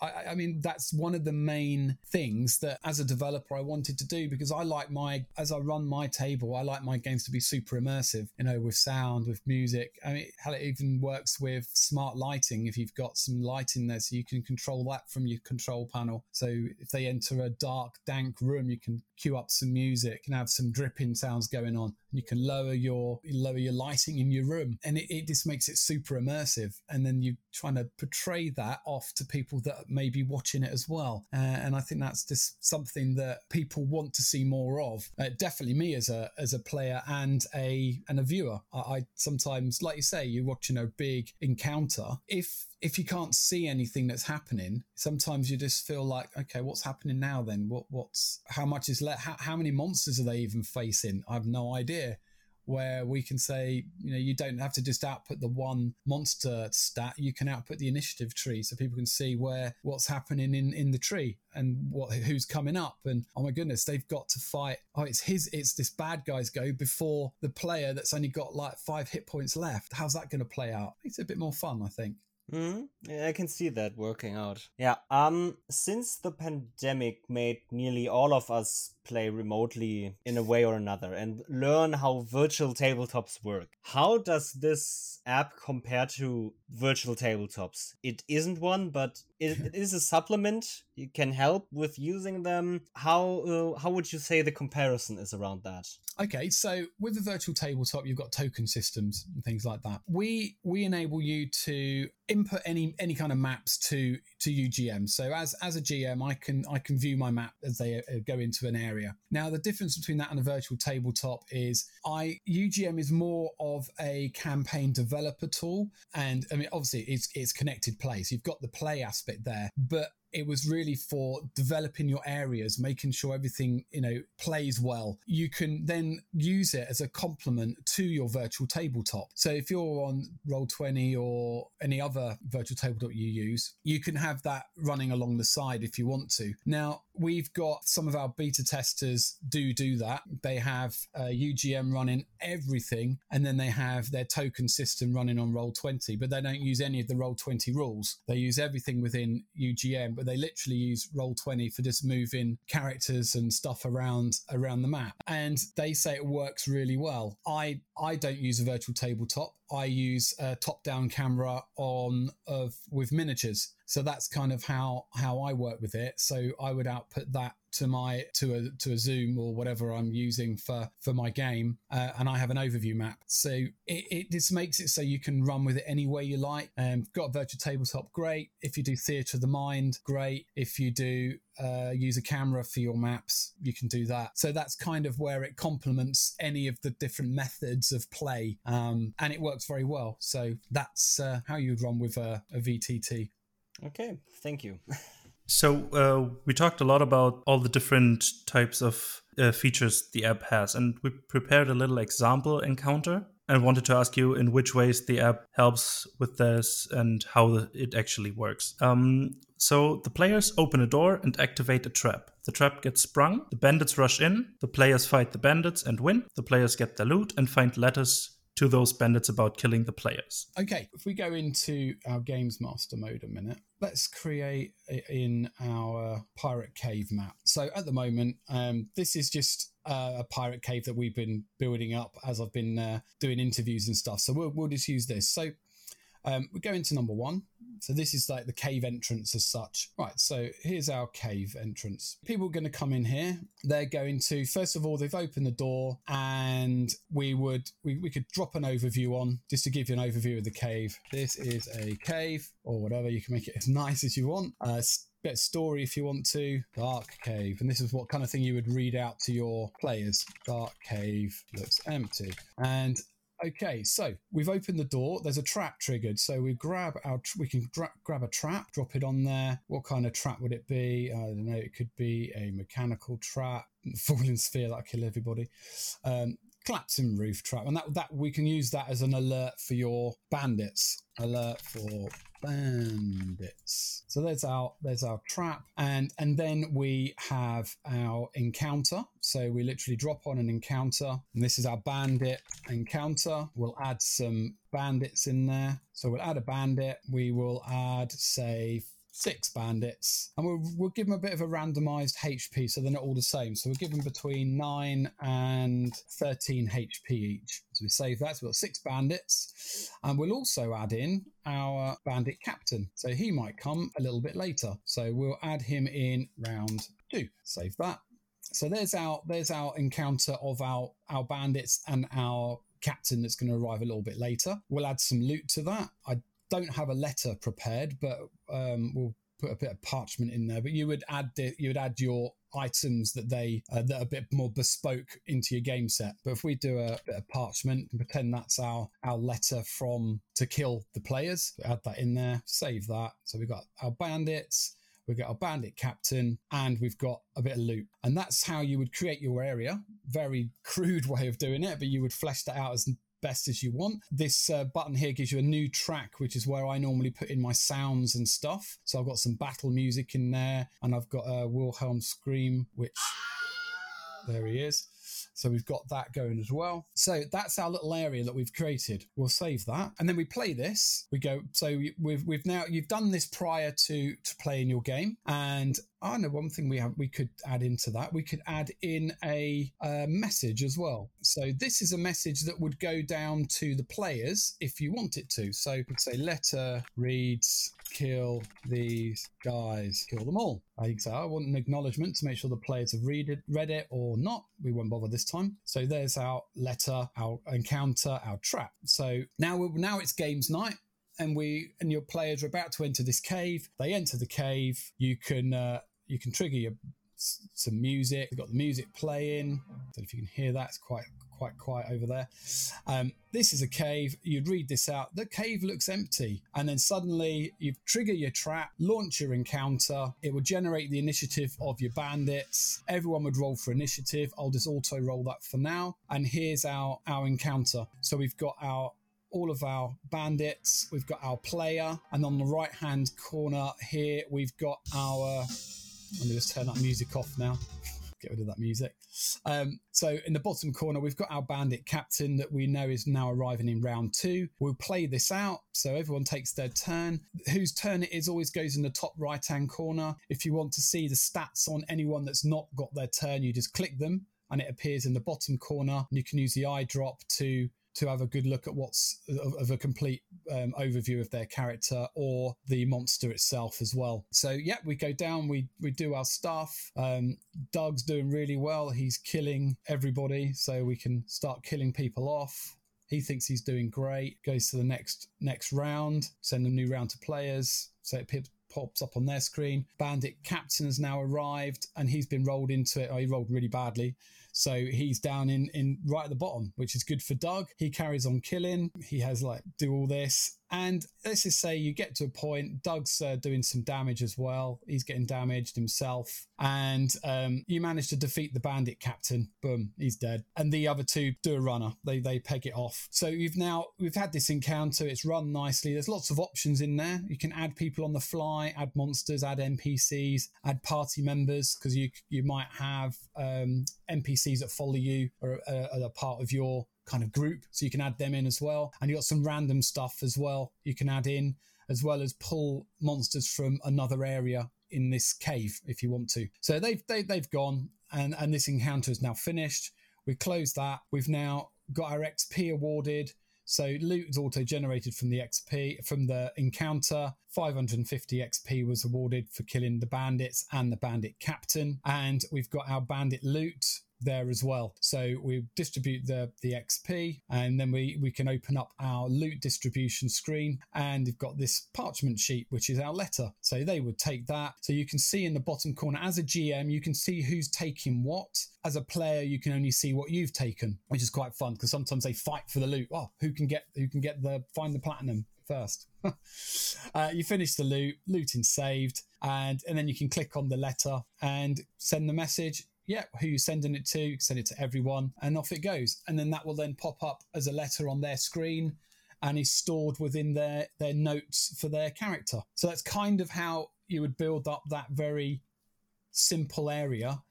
I, I, mean, that's one of the main things that as a developer I wanted to do because I like my, as I run my table, I like my games to be super immersive, you know, with sound, with music. I mean, hell, it even works with smart lighting if you've got some lighting there so you can control that from your control panel. So if they enter a dark, dank room, you can cue up some music and have some dripping sounds going on. You can lower your lower your lighting in your room, and it, it just makes it super immersive. And then you're trying to portray that off to people that may be watching it as well. Uh, and I think that's just something that people want to see more of. Uh, definitely me as a as a player and a and a viewer. I, I sometimes, like you say, you're watching a big encounter. If if you can't see anything that's happening, sometimes you just feel like, okay, what's happening now then? What what's how much is left? How, how many monsters are they even facing? I have no idea where we can say, you know, you don't have to just output the one monster stat, you can output the initiative tree so people can see where what's happening in, in the tree and what who's coming up. And oh my goodness, they've got to fight. Oh, it's his, it's this bad guy's go before the player that's only got like five hit points left. How's that going to play out? It's a bit more fun, I think. Mm-hmm. Yeah, I can see that working out. Yeah. Um. Since the pandemic made nearly all of us play remotely in a way or another and learn how virtual tabletops work. How does this app compare to virtual tabletops? It isn't one, but it, it is a supplement. You can help with using them. How uh, how would you say the comparison is around that? Okay, so with the virtual tabletop, you've got token systems and things like that. We we enable you to input any any kind of maps to to UGM. So as as a GM, I can I can view my map as they uh, go into an area. Now, the difference between that and a virtual tabletop is I UGM is more of a campaign developer tool, and I mean, obviously, it's it's connected play, so you've got the play aspect there, but it was really for developing your areas, making sure everything, you know, plays well. You can then use it as a complement to your virtual tabletop. So if you're on Roll20 or any other virtual tabletop you use, you can have that running along the side if you want to. Now, we've got some of our beta testers do do that. They have uh, UGM running everything, and then they have their token system running on Roll20, but they don't use any of the Roll20 rules. They use everything within UGM, but they literally use Roll20 for just moving characters and stuff around around the map. And they say it works really well. I i don't use a virtual tabletop. I use a top down camera on of with miniatures. So that's kind of how how i work with it. So i would output that to my to a to a Zoom or whatever I'm using for for my game, uh, and I have an overview map. So it, it just makes it so you can run with it any way you like. Um, got virtual tabletop, great. If you do theatre of the mind, great. If you do uh, use a camera for your maps, you can do that. So that's kind of where it complements any of the different methods of play, um, and it works very well. So that's uh, how you'd run with a, a VTT. Okay, thank you. So uh, we talked a lot about all the different types of uh, features the app has, and we prepared a little example encounter. And wanted to ask you in which ways the app helps with this and how it actually works. Um, so the players open a door and activate a trap. The trap gets sprung, the bandits rush in, the players fight the bandits and win. The players get their loot and find letters to those bandits about killing the players. Okay, if we go into our games master mode a minute, let's create in our pirate cave map. So at the moment, um, this is just uh, a pirate cave that we've been building up as I've been uh, doing interviews and stuff. So we'll, we'll just use this. So um, we go into number one. So this is like the cave entrance as such. Right, so here's our cave entrance. People are going to come in here. They're going to first of all they've opened the door and we would we, we could drop an overview on just to give you an overview of the cave. This is a cave or whatever. You can make it as nice as you want. Uh, bit story if you want to. Dark cave, and this is what kind of thing you would read out to your players. Dark cave looks empty, and Okay, so we've opened the door. There's a trap triggered, so we grab our we can dra- grab a trap, drop it on there. What kind of trap would it be? I don't know. It could be a mechanical trap, falling sphere that'll kill everybody. Um, collapsing roof trap, and that that we can use that as an alert for your bandits. Alert for bandits. So there's our there's our trap, and and then we have our encounter. So we literally drop on an encounter, and this is our bandit encounter. We'll add some bandits in there. So we'll add a bandit. We will add say six bandits, and we'll, we'll give them a bit of a randomized HP, so they're not all the same. So we'll give them between nine and 13 HP each. So we save that. So we've got six bandits, and we'll also add in our bandit captain. So he might come a little bit later. So we'll add him in round two. Save that. So there's our there's our encounter of our our bandits and our captain that's going to arrive a little bit later. We'll add some loot to that. I don't have a letter prepared, but um, we'll put a bit of parchment in there. But you would add the, you would add your items that they uh, that are a bit more bespoke into your game set. But if we do a bit of parchment and pretend that's our our letter from to kill the players, add that in there, save that. So we've got our bandits. We've got our bandit captain and we've got a bit of loot. And that's how you would create your area. Very crude way of doing it, but you would flesh that out as best as you want. This uh, button here gives you a new track, which is where I normally put in my sounds and stuff. So I've got some battle music in there, and I've got a Wilhelm scream, which there he is. So we've got that going as well. So that's our little area that we've created. We'll save that. And then we play this. We go, so we've, we've now, you've done this prior to, to playing your game. And I know one thing we have we could add into that. We could add in a, a, message as well. So this is a message that would go down to the players if you want it to. So you could say letter reads kill these guys, kill them all. I think so. I want an acknowledgement to make sure the players have read it, read it or not. We won't bother this time. So there's our letter, our encounter, our trap. So now now it's games night and we and your players are about to enter this cave. They enter the cave. You can uh, you can trigger your some music. We've got the music playing. I don't know if you can hear that. It's quite quite quiet over there. Um, this is a cave. You'd read this out. The cave looks empty. And then suddenly you trigger your trap, launch your encounter. It will generate the initiative of your bandits. Everyone would roll for initiative. I'll just auto roll that for now. And here's our, our encounter. So we've got our all of our bandits, we've got our player, and on the right hand corner here, we've got our let me just turn that music off now. Get rid of that music. Um, so in the bottom corner, we've got our bandit captain that we know is now arriving in round two. We'll play this out. So everyone takes their turn. Whose turn it is always goes in the top right hand corner. If you want to see the stats on anyone that's not got their turn, you just click them and it appears in the bottom corner. And you can use the eye drop to to have a good look at what's of, of a complete um, overview of their character or the monster itself as well. So yeah, we go down, we we do our stuff. Um, Doug's doing really well. He's killing everybody, so we can start killing people off. He thinks he's doing great. Goes to the next next round. Send a new round to players. So it pops up on their screen. Bandit captain has now arrived, and he's been rolled into it. Oh, he rolled really badly. So he's down in, in right at the bottom, which is good for Doug. He carries on killing. He has like do all this. And let's just say you get to a point, Doug's uh, doing some damage as well. He's getting damaged himself. And um, you manage to defeat the bandit captain. Boom, he's dead. And the other two do a runner. They, they peg it off. So you've now, we've had this encounter. It's run nicely. There's lots of options in there. You can add people on the fly, add monsters, add NPCs, add party members, because you, you might have um, NPCs that follow you uh, are a part of your kind of group. So you can add them in as well. And you got some random stuff as well you can add in, as well as pull monsters from another area in this cave if you want to. So they've they, have they have gone and, and this encounter is now finished. We close that. We've now got our XP awarded. So loot is auto generated from the XP from the encounter. 550 XP was awarded for killing the bandits and the bandit captain. And we've got our bandit loot there as well. So we distribute the, the XP and then we, we can open up our loot distribution screen and we've got this parchment sheet, which is our letter. So they would take that. So you can see in the bottom corner as a GM, you can see who's taking what. As a player, you can only see what you've taken, which is quite fun because sometimes they fight for the loot. Oh, who can get who can get the find the platinum first? uh, you finish the loot, looting saved, and and then you can click on the letter and send the message yeah, who you're sending it to, send it to everyone, and off it goes. And then that will then pop up as a letter on their screen and is stored within their, their notes for their character. So that's kind of how you would build up that very simple area.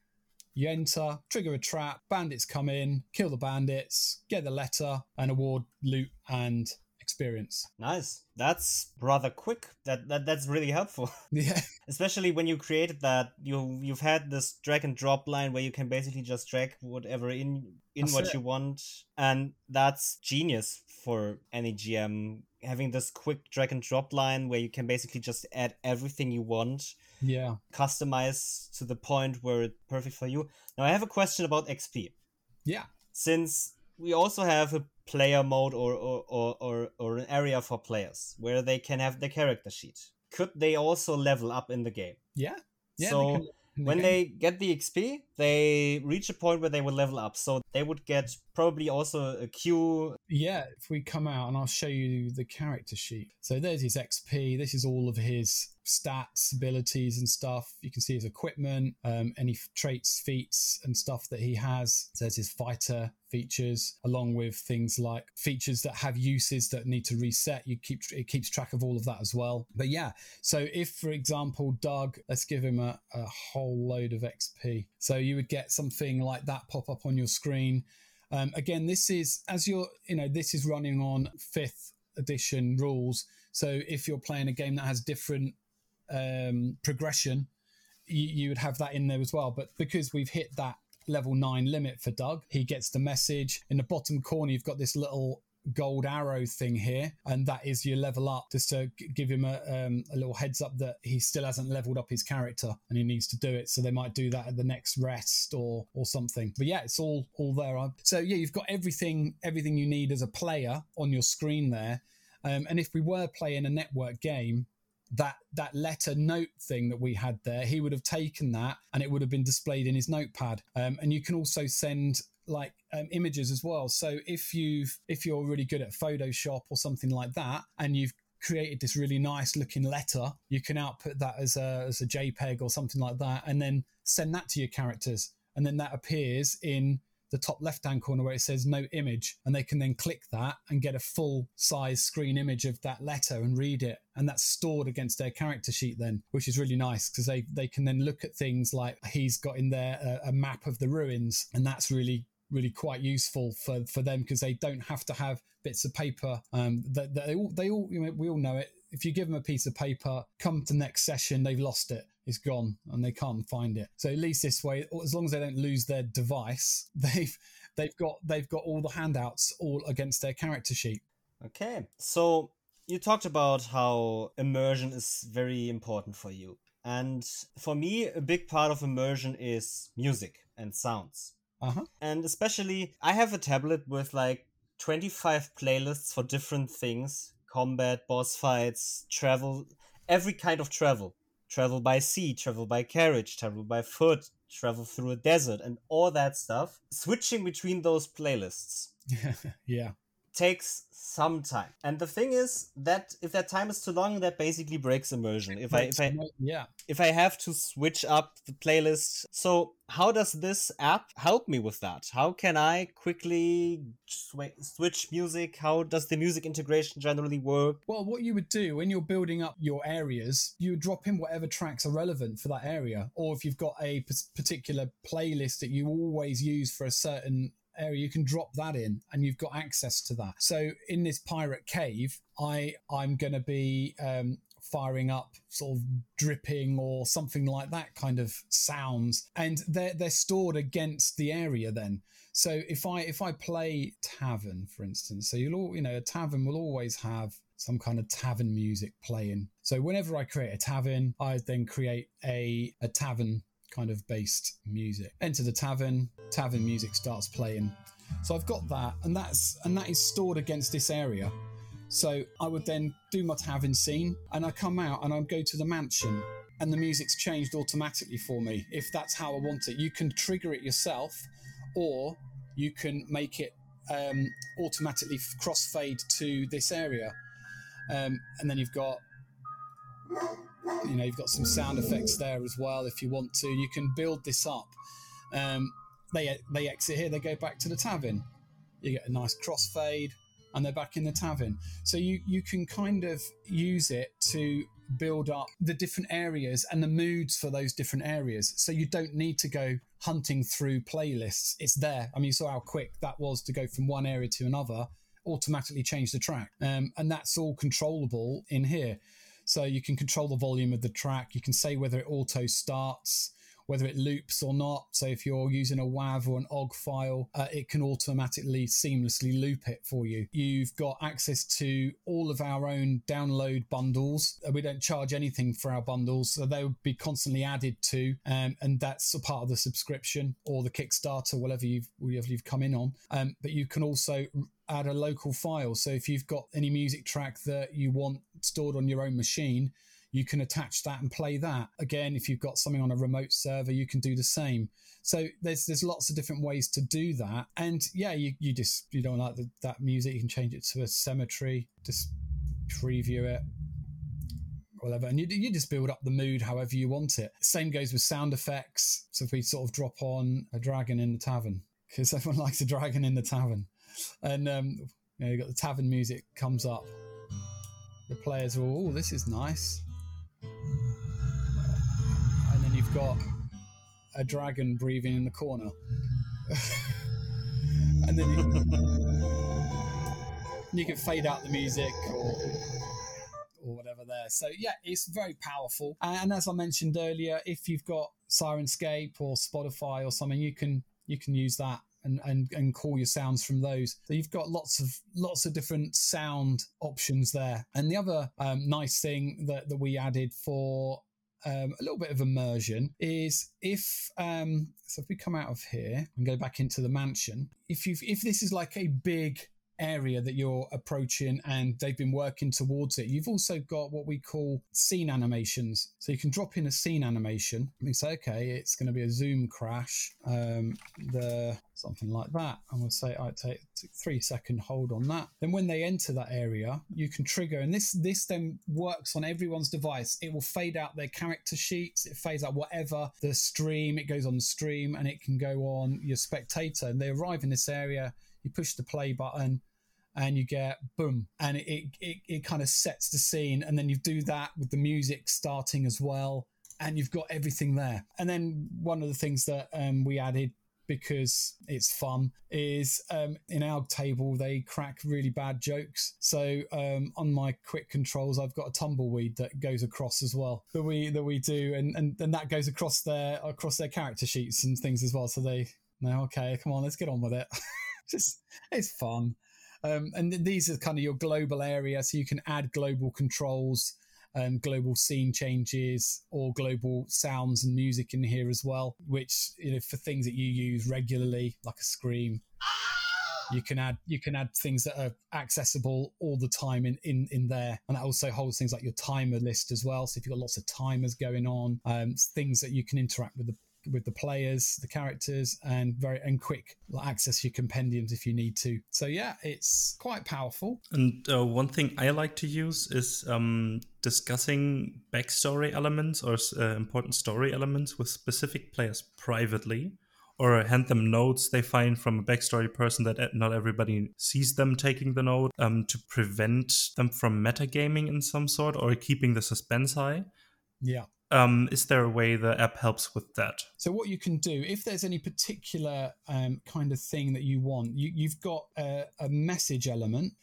You enter, trigger a trap, bandits come in, kill the bandits, get the letter, and award loot and experience. Nice. That's rather quick. That, that that's really helpful. Yeah. Especially when you created that, you you've had this drag and drop line where you can basically just drag whatever in in That's what it. you want, and that's genius for any GM having this quick drag and drop line where you can basically just add everything you want, Yeah. customize to the point where it's perfect for you. Now I have a question about XP. Yeah. since we also have a player mode or or, or, or or an area for players where they can have the character sheet could they also level up in the game Yeah. Yeah. so they when game. they get the xp they reach a point where they will level up so they would get probably also a queue Yeah, if we come out and I'll show you the character sheet. So there's his XP. This is all of his stats, abilities, and stuff. You can see his equipment, um, any traits, feats, and stuff that he has. There's his fighter features, along with things like features that have uses that need to reset. You keep it keeps track of all of that as well. But yeah, so if for example Doug, let's give him a, a whole load of XP. So you would get something like that pop up on your screen. Um, again, this is as you're, you know, this is running on fifth edition rules. So if you're playing a game that has different um, progression, you, you would have that in there as well. But because we've hit that level nine limit for Doug, he gets the message in the bottom corner. You've got this little gold arrow thing here, and that is your level up, just to give him a, um, a little heads up that he still hasn't leveled up his character and he needs to do it. So they might do that at the next rest or or something. But yeah, it's all all there. So yeah, you've got everything everything you need as a player on your screen there. Um, and if we were playing a network game, that that letter note thing that we had there, he would have taken that and it would have been displayed in his notepad. Um, and you can also send like um, images as well. So if you've if you're really good at Photoshop or something like that, and you've created this really nice looking letter, you can output that as a as a JPEG or something like that, and then send that to your characters, and then that appears in the top left hand corner where it says no image and they can then click that and get a full size screen image of that letter and read it and that's stored against their character sheet then which is really nice because they they can then look at things like he's got in there a, a map of the ruins and that's really really quite useful for for them because they don't have to have bits of paper um that, that they all they all you know, we all know it. If you give them a piece of paper come to next session they've lost it. It's gone and they can't find it. So at least this way as long as they don't lose their device they've they've got they've got all the handouts all against their character sheet. Okay so you talked about how immersion is very important for you. And for me a big part of immersion is music and sounds uh-huh and especially I have a tablet with like 25 playlists for different things combat, boss fights, travel, every kind of travel. Travel by sea, travel by carriage, travel by foot, travel through a desert, and all that stuff. Switching between those playlists yeah takes some time. And the thing is that if that time is too long, that basically breaks immersion. If I if I yeah if I have to switch up the playlist. So, how does this app help me with that? How can I quickly swi- switch music? How does the music integration generally work? Well, what you would do when you're building up your areas, you would drop in whatever tracks are relevant for that area. Or if you've got a p- particular playlist that you always use for a certain area, you can drop that in and you've got access to that. So in this pirate cave, I I'm going to be um, firing up, sort of dripping or something like that kind of sounds, and they're they're stored against the area then. So if I if I play tavern, for instance, so you'll all you know a tavern will always have some kind of tavern music playing. So whenever I create a tavern, I then create a a tavern kind of based music. Enter the tavern, tavern music starts playing. So I've got that, and that's and that is stored against this area. So I would then do my tavern scene, and I come out and I go to the mansion, and the music's changed automatically for me if that's how I want it. You can trigger it yourself, or you can make it um, automatically crossfade to this area, um, and then you've got you know you've got some sound effects there as well if you want to. You can build this up. Um, they they exit here, they go back to the tavern. You get a nice crossfade, and they're back in the tavern. So you you can kind of use it to build up the different areas and the moods for those different areas. So you don't need to go hunting through playlists. It's there. I mean, you saw how quick that was to go from one area to another, automatically change the track. Um, and that's all controllable in here. So you can control the volume of the track. You can say whether it auto starts whether it loops or not. So if you're using a WAV or an OGG file, uh, it can automatically seamlessly loop it for you. You've got access to all of our own download bundles. Uh, we don't charge anything for our bundles, so they will be constantly added to, um, and that's a part of the subscription or the Kickstarter, whatever you've whatever you've come in on. Um, but you can also add a local file. So if you've got any music track that you want stored on your own machine, you can attach that and play that. Again, if you've got something on a remote server, you can do the same. So there's there's lots of different ways to do that. And yeah, you, you just you don't like the, that music, you can change it to a cemetery, just preview it, whatever. And you, you just build up the mood however you want it. Same goes with sound effects. So if we sort of drop on a dragon in the tavern, because everyone likes a dragon in the tavern. And um, you know, you've got the tavern music comes up. The players are all, oh, this is nice and then you've got a dragon breathing in the corner. and then you, you, can fade out the music or or whatever there. So yeah, it's very powerful. And as I mentioned earlier, if you've got Syrinscape or Spotify or something, you can you can use that and, and, and call your sounds from those. So you've got lots of lots of different sound options there. And the other um, nice thing that, that we added for um, a little bit of immersion is if um, so if we come out of here and go back into the mansion, if you if this is like a big area that you're approaching and they've been working towards it. You've also got what we call scene animations. So you can drop in a scene animation and say, okay, it's going to be a zoom crash, um, the something like that. And we'll say, I take three second hold on that. Then when they enter that area, you can trigger, and this this then works on everyone's device. It will fade out their character sheets. It fades out whatever the stream. It goes on the stream, and it can go on your spectator. And they arrive in this area you push the play button and you get boom and it, it, it kind of sets the scene. And then you do that with the music starting as well and you've got everything there. And then one of the things that um, we added because it's fun is um, in our table they crack really bad jokes. So um, on my quick controls i've got a tumbleweed that goes across as well that we that we do. And and, and that goes across their across their character sheets and things as well. So they no okay come on let's get on with it. Just it's fun. Um, and these are kind of your global area, so you can add global controls and global scene changes or global sounds and music in here as well, which you know for things that you use regularly, like a scream. You can add you can add things that are accessible all the time in, in, in there, and that also holds things like your timer list as well. So if you've got lots of timers going on, um, things that you can interact with the with the players, the characters, and very and quick access your compendiums if you need to. So yeah, it's quite powerful. And uh, one thing I like to use is um, discussing backstory elements or uh, important story elements with specific players privately. Or hand them notes they find from a backstory person that not everybody sees them taking the note um, to prevent them from metagaming in some sort or keeping the suspense high. Yeah. Um, is there a way the app helps with that? So what you can do, if there's any particular um, kind of thing that you want, you, have got a, a, message element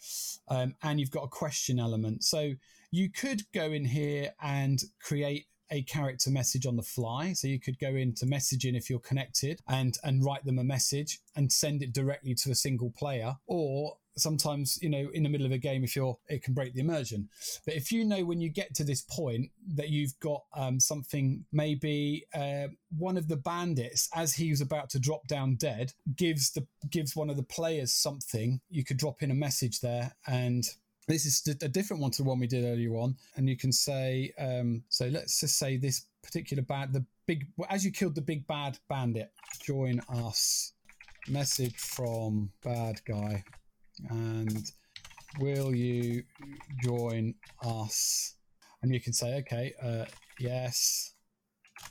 um, and you've got a question element. So You could go in here and create a character message on the fly. So you could go into messaging if you're connected and and write them a message and send it directly to a single player. Or sometimes, you know, in the middle of a game, if you're, it can break the immersion. But if you know when you get to this point that you've got um, something, maybe uh, one of the bandits, as he was about to drop down dead, gives the gives one of the players something. You could drop in a message there and this is a different one to the one we did earlier on. And you can say, um, so let's just say this particular bad, the big, as you killed the big bad bandit, join us. Message from bad guy. And will you join us? And you can say, okay, uh, yes,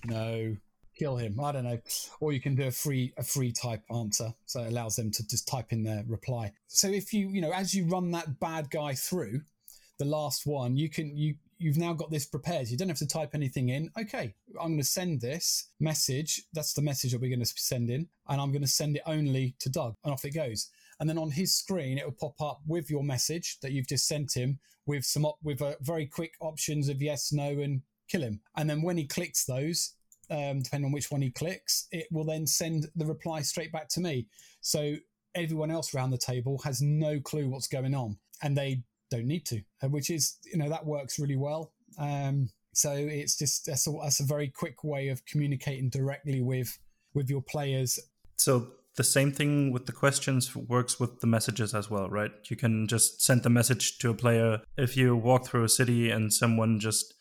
no, kill him. I don't know. Or you can do a free a free type answer, so it allows them to just type in their reply. So if you you know as you run that bad guy through the last one, you can you you've now got this prepared. You don't have to type anything in. Okay, I'm going to send this message. That's the message that we're going to send in, and I'm going to send it only to Doug, and off it goes. And then on his screen, it will pop up with your message that you've just sent him with some op- with a very quick options of yes, no, and kill him. And then when he clicks those, um, depending on which one he clicks, it will then send the reply straight back to me. So everyone else around the table has no clue what's going on, and they don't need to, uh, which is you know that works really well. Um, so it's just that's a, that's a very quick way of communicating directly with with your players. So the same thing with the questions works with the messages as well, right? You can just send the message to a player. If you walk through a city and someone just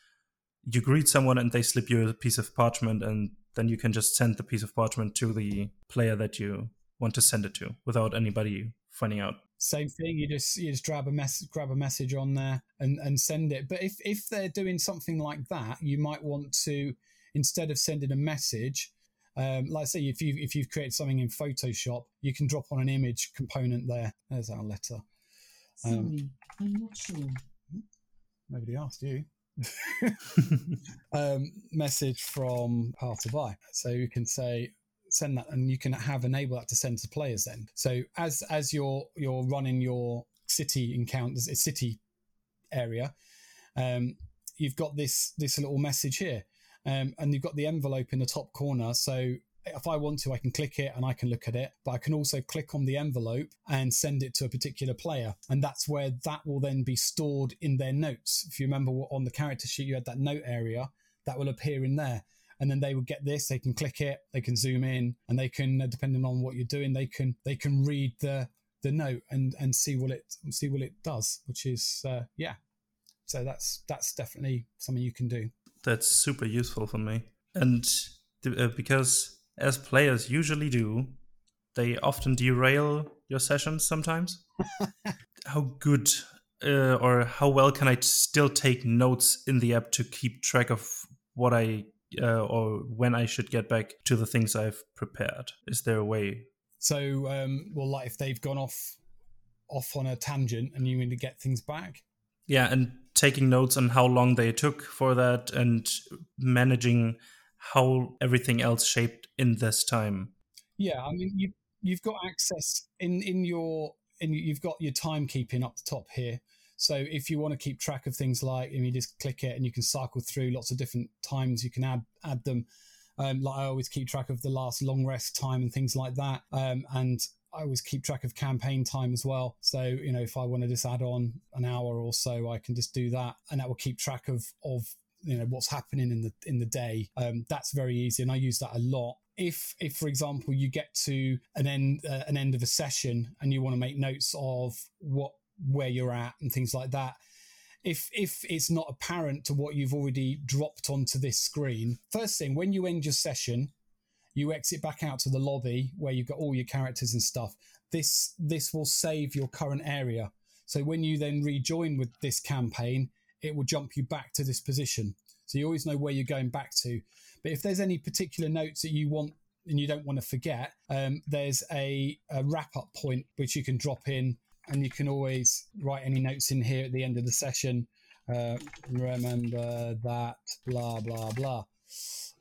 you greet someone and they slip you a piece of parchment and then you can just send the piece of parchment to the player that you want to send it to without anybody finding out. Same thing you just you just grab a message grab a message on there and and send it. But if if they're doing something like that you might want to instead of sending a message um, like I say if you if you've created something in photoshop you can drop on an image component there. There's our letter. Um, sorry i'm not sure. nobody asked you. Um, message from part of I. So you can say send that, and you can have enable that to send to players. Then, so as as you're you're running your city encounters, a city area, um, you've got this this little message here, um, and you've got the envelope in the top corner. So if I want to, I can click it and I can look at it, but I can also click on the envelope and send it to a particular player. And that's where that will then be stored in their notes. If you remember on the character sheet, you had that note area that will appear in there. And then they will get this, they can click it, they can zoom in and they can, uh, depending on what you're doing, they can, they can read the, the note and, and see what it, see what it does, which is, uh, yeah. So that's, that's definitely something you can do. That's super useful for me. And uh, because as players usually do, they often derail your sessions sometimes. how good uh, or how well can I still take notes in the app to keep track of what I uh, or when I should get back to the things I've prepared? Is there a way? So, um, well, like if they've gone off off on a tangent and you need to get things back. Yeah, and taking notes on how long they took for that and managing how everything else shaped in this time. Yeah, I mean you you've got access in in your and you've got your timekeeping up the top here. So if you want to keep track of things like, and you just click it and you can cycle through lots of different times, you can add add them. Um, like I always keep track of the last long rest time and things like that. Um, and I always keep track of campaign time as well. So you know if I want to just add on an hour or so, I can just do that, and that will keep track of of you know what's happening in the in the day um, that's very easy and i use that a lot if if for example you get to an end uh, an end of a session and you want to make notes of what where you're at and things like that if if it's not apparent to what you've already dropped onto this screen first thing when you end your session you exit back out to the lobby where you've got all your characters and stuff this this will save your current area so when you then rejoin with this campaign it will jump you back to this position. So you always know where you're going back to. But if there's any particular notes that you want and you don't want to forget, um, there's a, a wrap up point which you can drop in, and you can always write any notes in here at the end of the session. Uh, remember that, blah, blah, blah.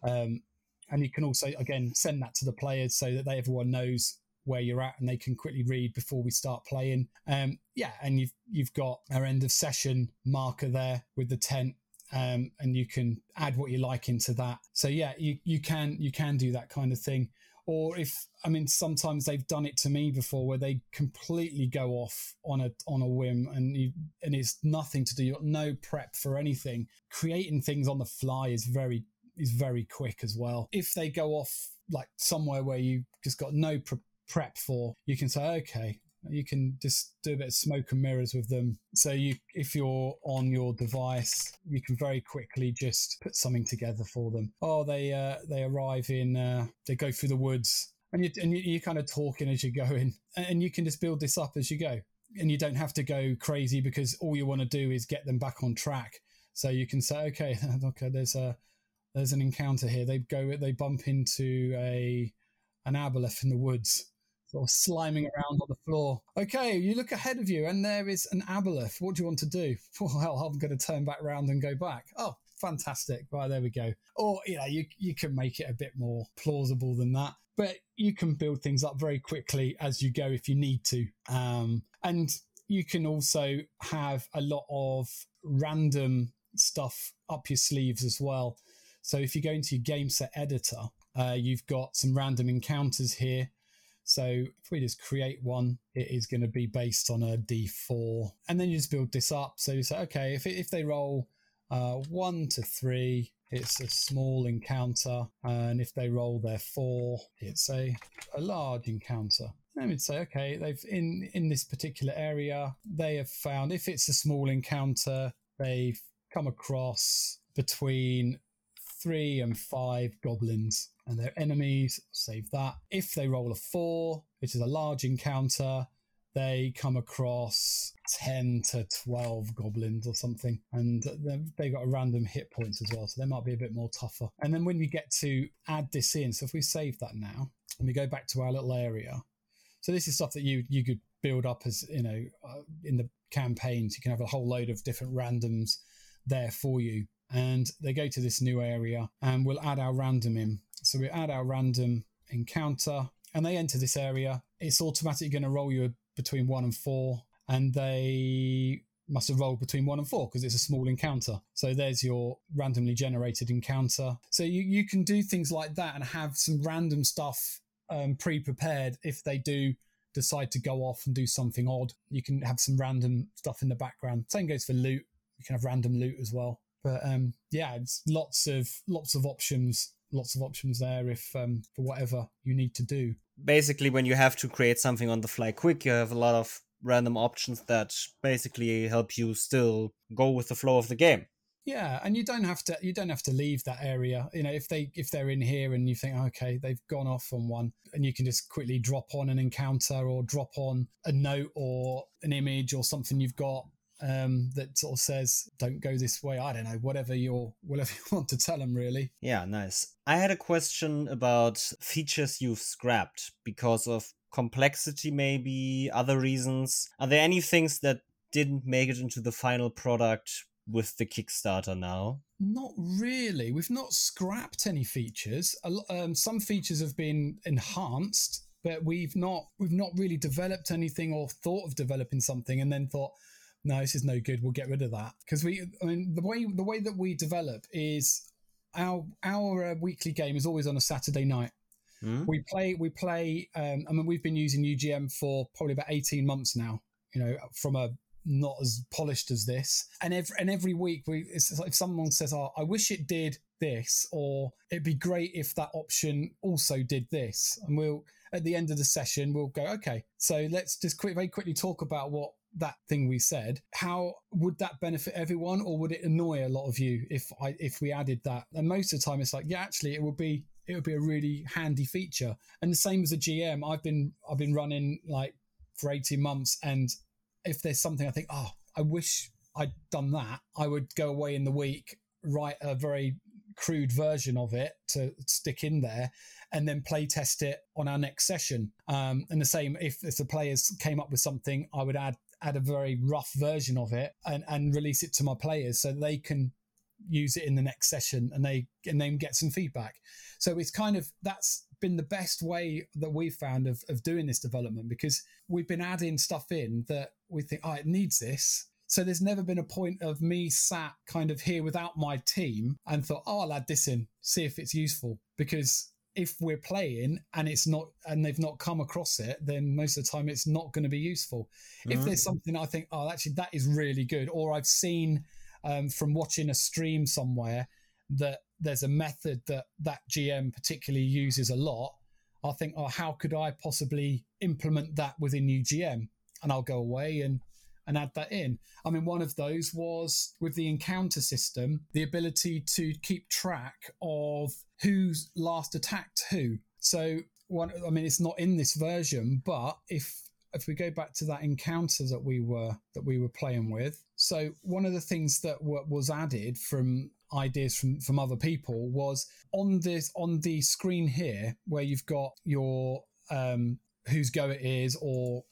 Um, and you can also, again, send that to the players so that they, everyone knows where you're at and they can quickly read before we start playing. Um, yeah, and you've you've got our end of session marker there with the tent um, and you can add what you like into that. So yeah, you you can you can do that kind of thing. Or if I mean, sometimes they've done it to me before, where they completely go off on a on a whim, and you and it's nothing to do. You've got no prep for anything. Creating things on the fly is very is very quick as well. If they go off like somewhere where you just got no pre- prep for, you can say, okay, you can just do a bit of smoke and mirrors with them. So you, if you're on your device, you can very quickly just put something together for them. Oh, they uh, they arrive in, uh, they go through the woods, and you and you, are kind of talking as you're going, and you can just build this up as you go, and you don't have to go crazy because all you want to do is get them back on track. So you can say, okay, okay, there's a there's an encounter here. They go, they bump into a an aboleth in the woods sort of sliming around on the floor. Okay, you look ahead of you, and there is an aboleth. What do you want to do? Well, I'm going to turn back around and go back. Oh, fantastic! Right there we go. Or you know, you you can make it a bit more plausible than that, but you can build things up very quickly as you go if you need to. Um, and you can also have a lot of random stuff up your sleeves as well. So if you go into your game set editor, uh, you've got some random encounters here so if we just create one, it is going to be based on a D4. And then you just build this up. So you say, okay, if, if they roll uh, one to three, it's a small encounter. And if they roll their four, it's a, a large encounter. And we'd say, okay, they've in, in this particular area, they have found if it's a small encounter, they've come across between three and five goblins and their enemies. Save that. If they roll a four, which is a large encounter, they come across 10 to 12 goblins or something. And they've got a random hit points as well so they might be a bit more tougher. And then when we get to add this in so if we save that now and we go back to our little area. So this is stuff that you you could build up as you know uh, in the campaigns. You can have a whole load of different randoms there for you and they go to this new area and we'll add our random in. So we add our random encounter and they enter this area. It's automatically going to roll you between one and four and they must have rolled between one and four because it's a small encounter. So there's your randomly generated encounter. So you, you can do things like that and have some random stuff um, pre-prepared if they do decide to go off and do something odd. You can have some random stuff in the background. Same goes for loot. You can have random loot as well. But um, yeah, it's lots of lots of options, lots of options there if um, for whatever you need to do. Basically, when you have to create something on the fly quick, you have a lot of random options that basically help you still go with the flow of the game. Yeah, and you don't have to you don't have to leave that area. You know, if they if they're in here and you think okay, they've gone off on one, and you can just quickly drop on an encounter or drop on a note or an image or something you've got um, that sort of says, "Don't go this way." I don't know, whatever you're, whatever you want to tell them, really. Yeah, nice. I had a question about features you've scrapped because of complexity, maybe other reasons. Are there any things that didn't make it into the final product with the Kickstarter now? Not really. We've not scrapped any features. Um, some features have been enhanced, but we've not we've not really developed anything or thought of developing something and then thought no, this is no good. We'll get rid of that because we. I mean, the way the way that we develop is our our uh, weekly game is always on a Saturday night. Mm. We play we play. Um, I mean, we've been using UGM for probably about eighteen months now. You know, from a not as polished as this, and every and every week we it's like if someone says, "Oh, I wish it did this," or "It'd be great if that option also did this," and we'll at the end of the session we'll go, "Okay, so let's just quick, very quickly talk about what that thing we said how would that benefit everyone or would it annoy a lot of you if i if we added that and most of the time it's like yeah actually it would be it would be a really handy feature and the same as a gm i've been i've been running like for 18 months and if there's something i think oh i wish i'd done that i would go away in the week write a very crude version of it to stick in there and then play test it on our next session. Um, and the same, if, if the players came up with something, I would add add a very rough version of it and, and release it to my players so they can use it in the next session and they and then get some feedback. So it's kind of that's been the best way that we've found of, of doing this development because we've been adding stuff in that we think, oh, it needs this. So there's never been a point of me sat kind of here without my team and thought, oh, I'll add this in, see if it's useful. Because if we're playing and it's not and they've not come across it then most of the time it's not going to be useful mm-hmm. if there's something i think oh actually that is really good or i've seen um, from watching a stream somewhere that there's a method that that gm particularly uses a lot i think oh how could i possibly implement that within ugm and i'll go away and and add that in. I mean, one of those was with the encounter system, the ability to keep track of who's last attacked who. So one, I mean, it's not in this version, but if if we go back to that encounter that we were that we were playing with, so one of the things that w- was added from ideas from from other people was on this on the screen here where you've got your um whose go it is or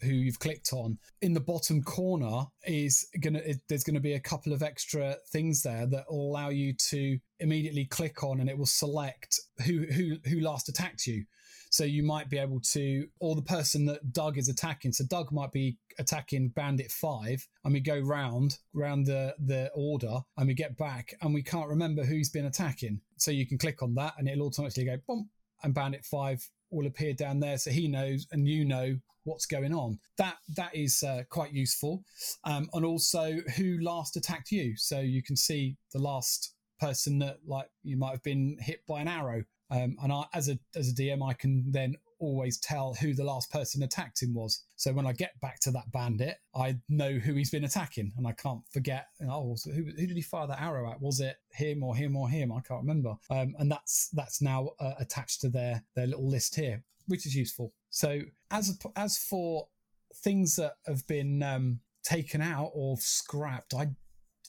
who you've clicked on in the bottom corner is gonna there's gonna be a couple of extra things there that will allow you to immediately click on and it will select who who who last attacked you. So you might be able to or the person that doug is attacking. So doug might be attacking bandit 5 and we go round round the the order and we get back and we can't remember who's been attacking. So you can click on that and it'll automatically go boom and bandit 5 will appear down there so he knows and you know what's going on. That that is uh, quite useful, um, and also who last attacked you, so you can see the last person that like you might have been hit by an arrow. Um, and I, as a as a DM, I can then always tell who the last person attacked him was. So when I get back to that bandit, I know who he's been attacking, and I can't forget. Oh, so who, who did he fire that arrow at? Was it him or him or him? I can't remember. Um, and that's that's now uh, attached to their their little list here, which is useful. So as as for things that have been um, taken out or scrapped, I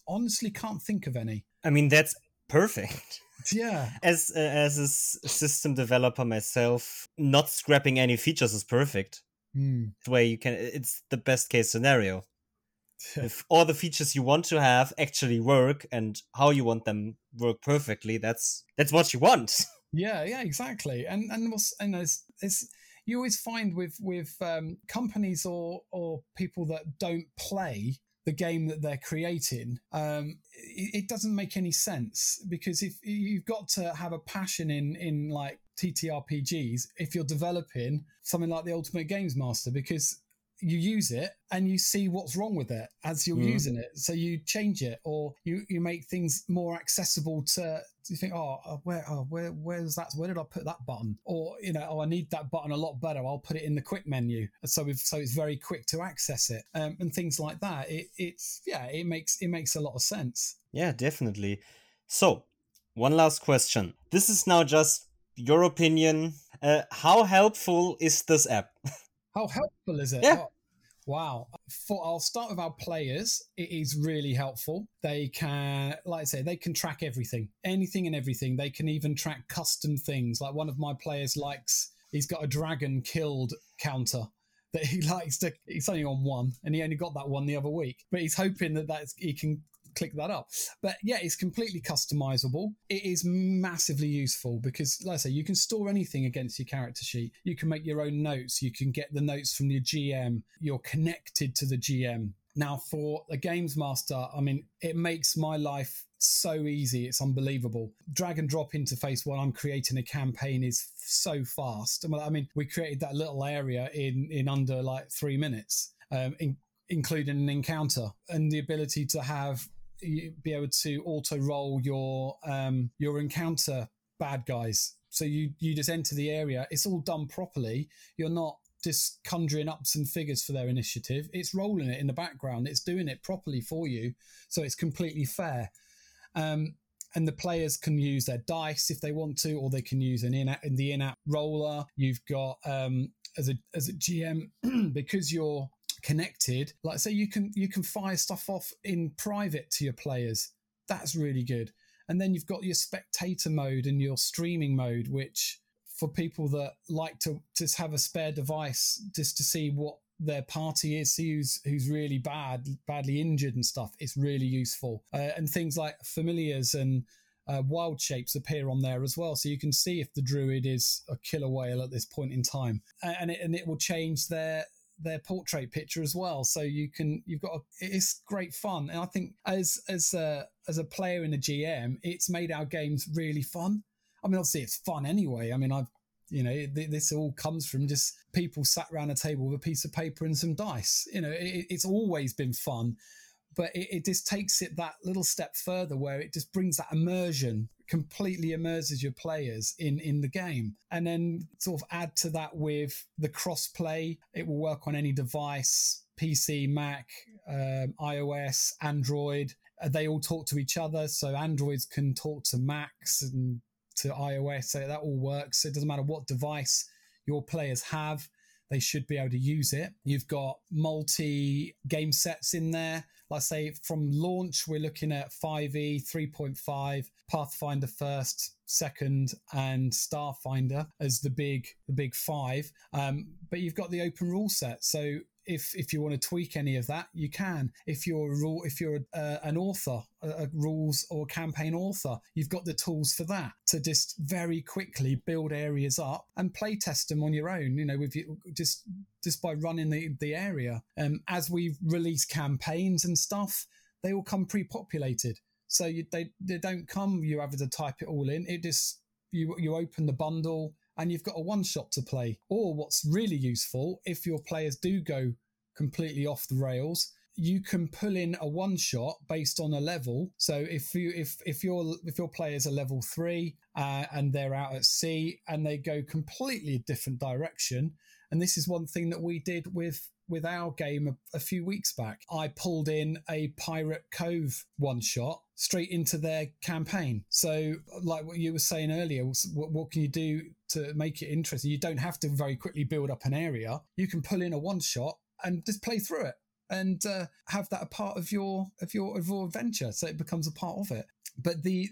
honestly can't think of any. I mean, that's perfect. Yeah. As uh, as a system developer myself, not scrapping any features is perfect. Mm. The way you can, it's the best case scenario. if all the features you want to have actually work and how you want them work perfectly, that's that's what you want. Yeah, yeah, exactly. And and was and it's, it's you always find with with um, companies or or people that don't play the game that they're creating, um, it, it, doesn't make any sense because if you've got to have a passion in in like TTRPGs, if you're developing something like the Ultimate Games Master, because you use it and you see what's wrong with it as you're mm. using it. So you change it or you, you make things more accessible to, you think, oh, uh, where, oh, where, where's that? Where did I put that button? Or, you know, oh, I need that button a lot better. I'll put it in the quick menu. So we've, so it's very quick to access it um, and things like that. It, it's, yeah, it makes, it makes a lot of sense. Yeah, definitely. So one last question. This is now just your opinion. Uh, how helpful is this app? How helpful is it? Yeah. Oh, wow. For I'll start with our players. It is really helpful. They can, like I say, they can track everything, anything and everything. They can even track custom things. Like one of my players likes, he's got a dragon killed counter that he likes to. He's only on one, and he only got that one the other week. But he's hoping that that's he can click that up. But yeah, it's completely customizable. It is massively useful because, like I say, you can store anything against your character sheet. You can make your own notes. You can get the notes from your GM. You're connected to the GM. Now, for the Games Master, I mean, it makes my life so easy. It's unbelievable. Drag and drop interface while I'm creating a campaign is so fast. I mean, we created that little area in in under like three minutes, um, in, including an encounter and the ability to have be able to auto roll your um, your encounter bad guys. So you you just enter the area. It's all done properly. You're not just conjuring up some figures for their initiative. It's rolling it in the background. It's doing it properly for you, so it's completely fair. Um, and the players can use their dice if they want to, or they can use an in in the in-app roller. You've got um, as a as a GM because you're connected. Like say you can you can fire stuff off in private to your players. That's really good. And then you've got your spectator mode and your streaming mode, which for people that like to just have a spare device just to see what their party is, see who's who's really bad, badly injured and stuff. It's really useful, uh, and things like familiars and uh, wild shapes appear on there as well, so you can see if the druid is a killer whale at this point in time, and it, and it will change their their portrait picture as well. So you can you've got a, it's great fun, and I think as as a as a player in a GM, it's made our games really fun. I mean, obviously it's fun anyway. I mean, I've you know th- this all comes from just people sat around a table with a piece of paper and some dice. You know, it, it's always been fun, but it, it just takes it that little step further where it just brings that immersion completely immerses your players in in the game. And then sort of add to that with the cross play it will work on any device pc mac um, ios android. Uh, they all talk to each other so androids can talk to macs and to ios so that all works. So it doesn't matter what device your players have they should be able to use it. You've got multi game sets in there like say from launch we're looking at E, 5e 3.5 pathfinder first second and starfinder as the big the big five. Um, but you've got the open rule set. So if if you want to tweak any of that you can. If you're a rule if you're uh, an author a, a rules or campaign author you've got the tools for that to just very quickly build areas up and play test them on your own you know with you just just by running the the area. Um as we release campaigns and stuff they all come pre-populated. So you, they they don't come you having to type it all in. It just you you open the bundle and you've got a one shot to play. Or what's really useful if your players do go completely off the rails you can pull in a one shot based on a level. So if you if if your if your players are level 3 uh, and they're out at sea and they go completely a different direction and this is one thing that we did with with our game a, a few weeks back. I pulled in a Pirate Cove one shot straight into their campaign. So, like what you were saying earlier, what, what can you do to make it interesting? You don't have to very quickly build up an area. You can pull in a one shot and just play through it and uh, have that a part of your of your of your adventure, so it becomes a part of it. But the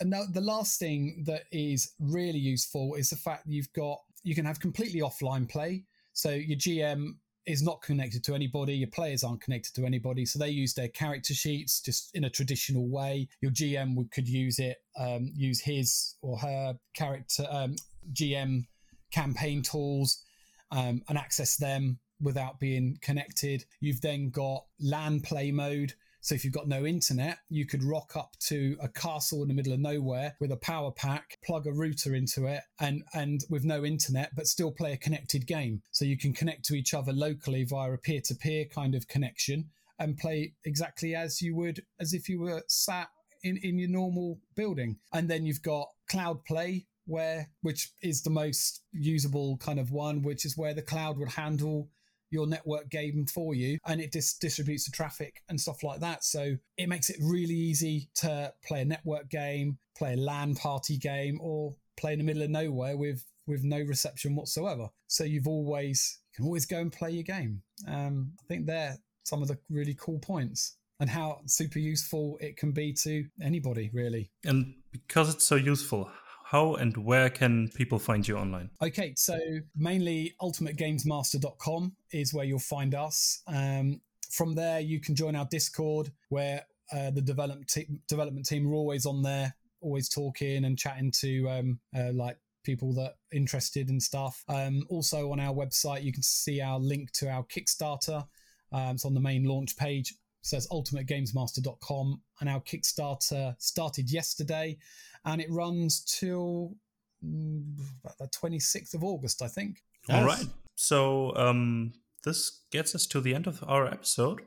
and the last thing that is really useful is the fact that you've got you can have completely offline play. So your GM is not connected to anybody. Your players aren't connected to anybody, so they use their character sheets just in a traditional way. Your GM would, could use it, um, use his or her character um, GM campaign tools um, and access them without being connected. You've then got LAN play mode. So if you've got no internet, you could rock up to a castle in the middle of nowhere with a power pack, plug a router into it, and and with no internet, but still play a connected game. So you can connect to each other locally via a peer-to-peer kind of connection and play exactly as you would as if you were sat in, in your normal building. And then you've got cloud play, where which is the most usable kind of one, which is where the cloud would handle your network game for you and it dis- distributes the traffic and stuff like that. So it makes it really easy to play a network game, play a LAN party game, or play in the middle of nowhere with with no reception whatsoever. So you've always you can always go and play your game. Um, I think they're some of the really cool points and how super useful it can be to anybody really. And because it's so useful, how and where can people find you online? Okay, so mainly ultimategamesmaster.com is where you'll find us. Um, from there, you can join our Discord where uh, the development te- development team are always on there, always talking and chatting to um, uh, like people that are interested and stuff. Um, also on our website, you can see our link to our Kickstarter. Um, it's on the main launch page. It says ultimategamesmaster.com, and our Kickstarter started yesterday, and it runs till mm, about the 26th of August, I think. All right. So um, this gets us to the end of our episode.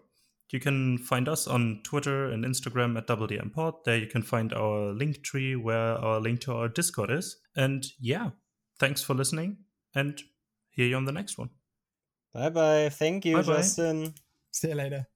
You can find us on Twitter and Instagram at WDMPod. There you can find our link tree where our link to our Discord is. And yeah, thanks for listening and hear you on the next one. Bye bye. Thank you, Bye-bye. Justin. See you later.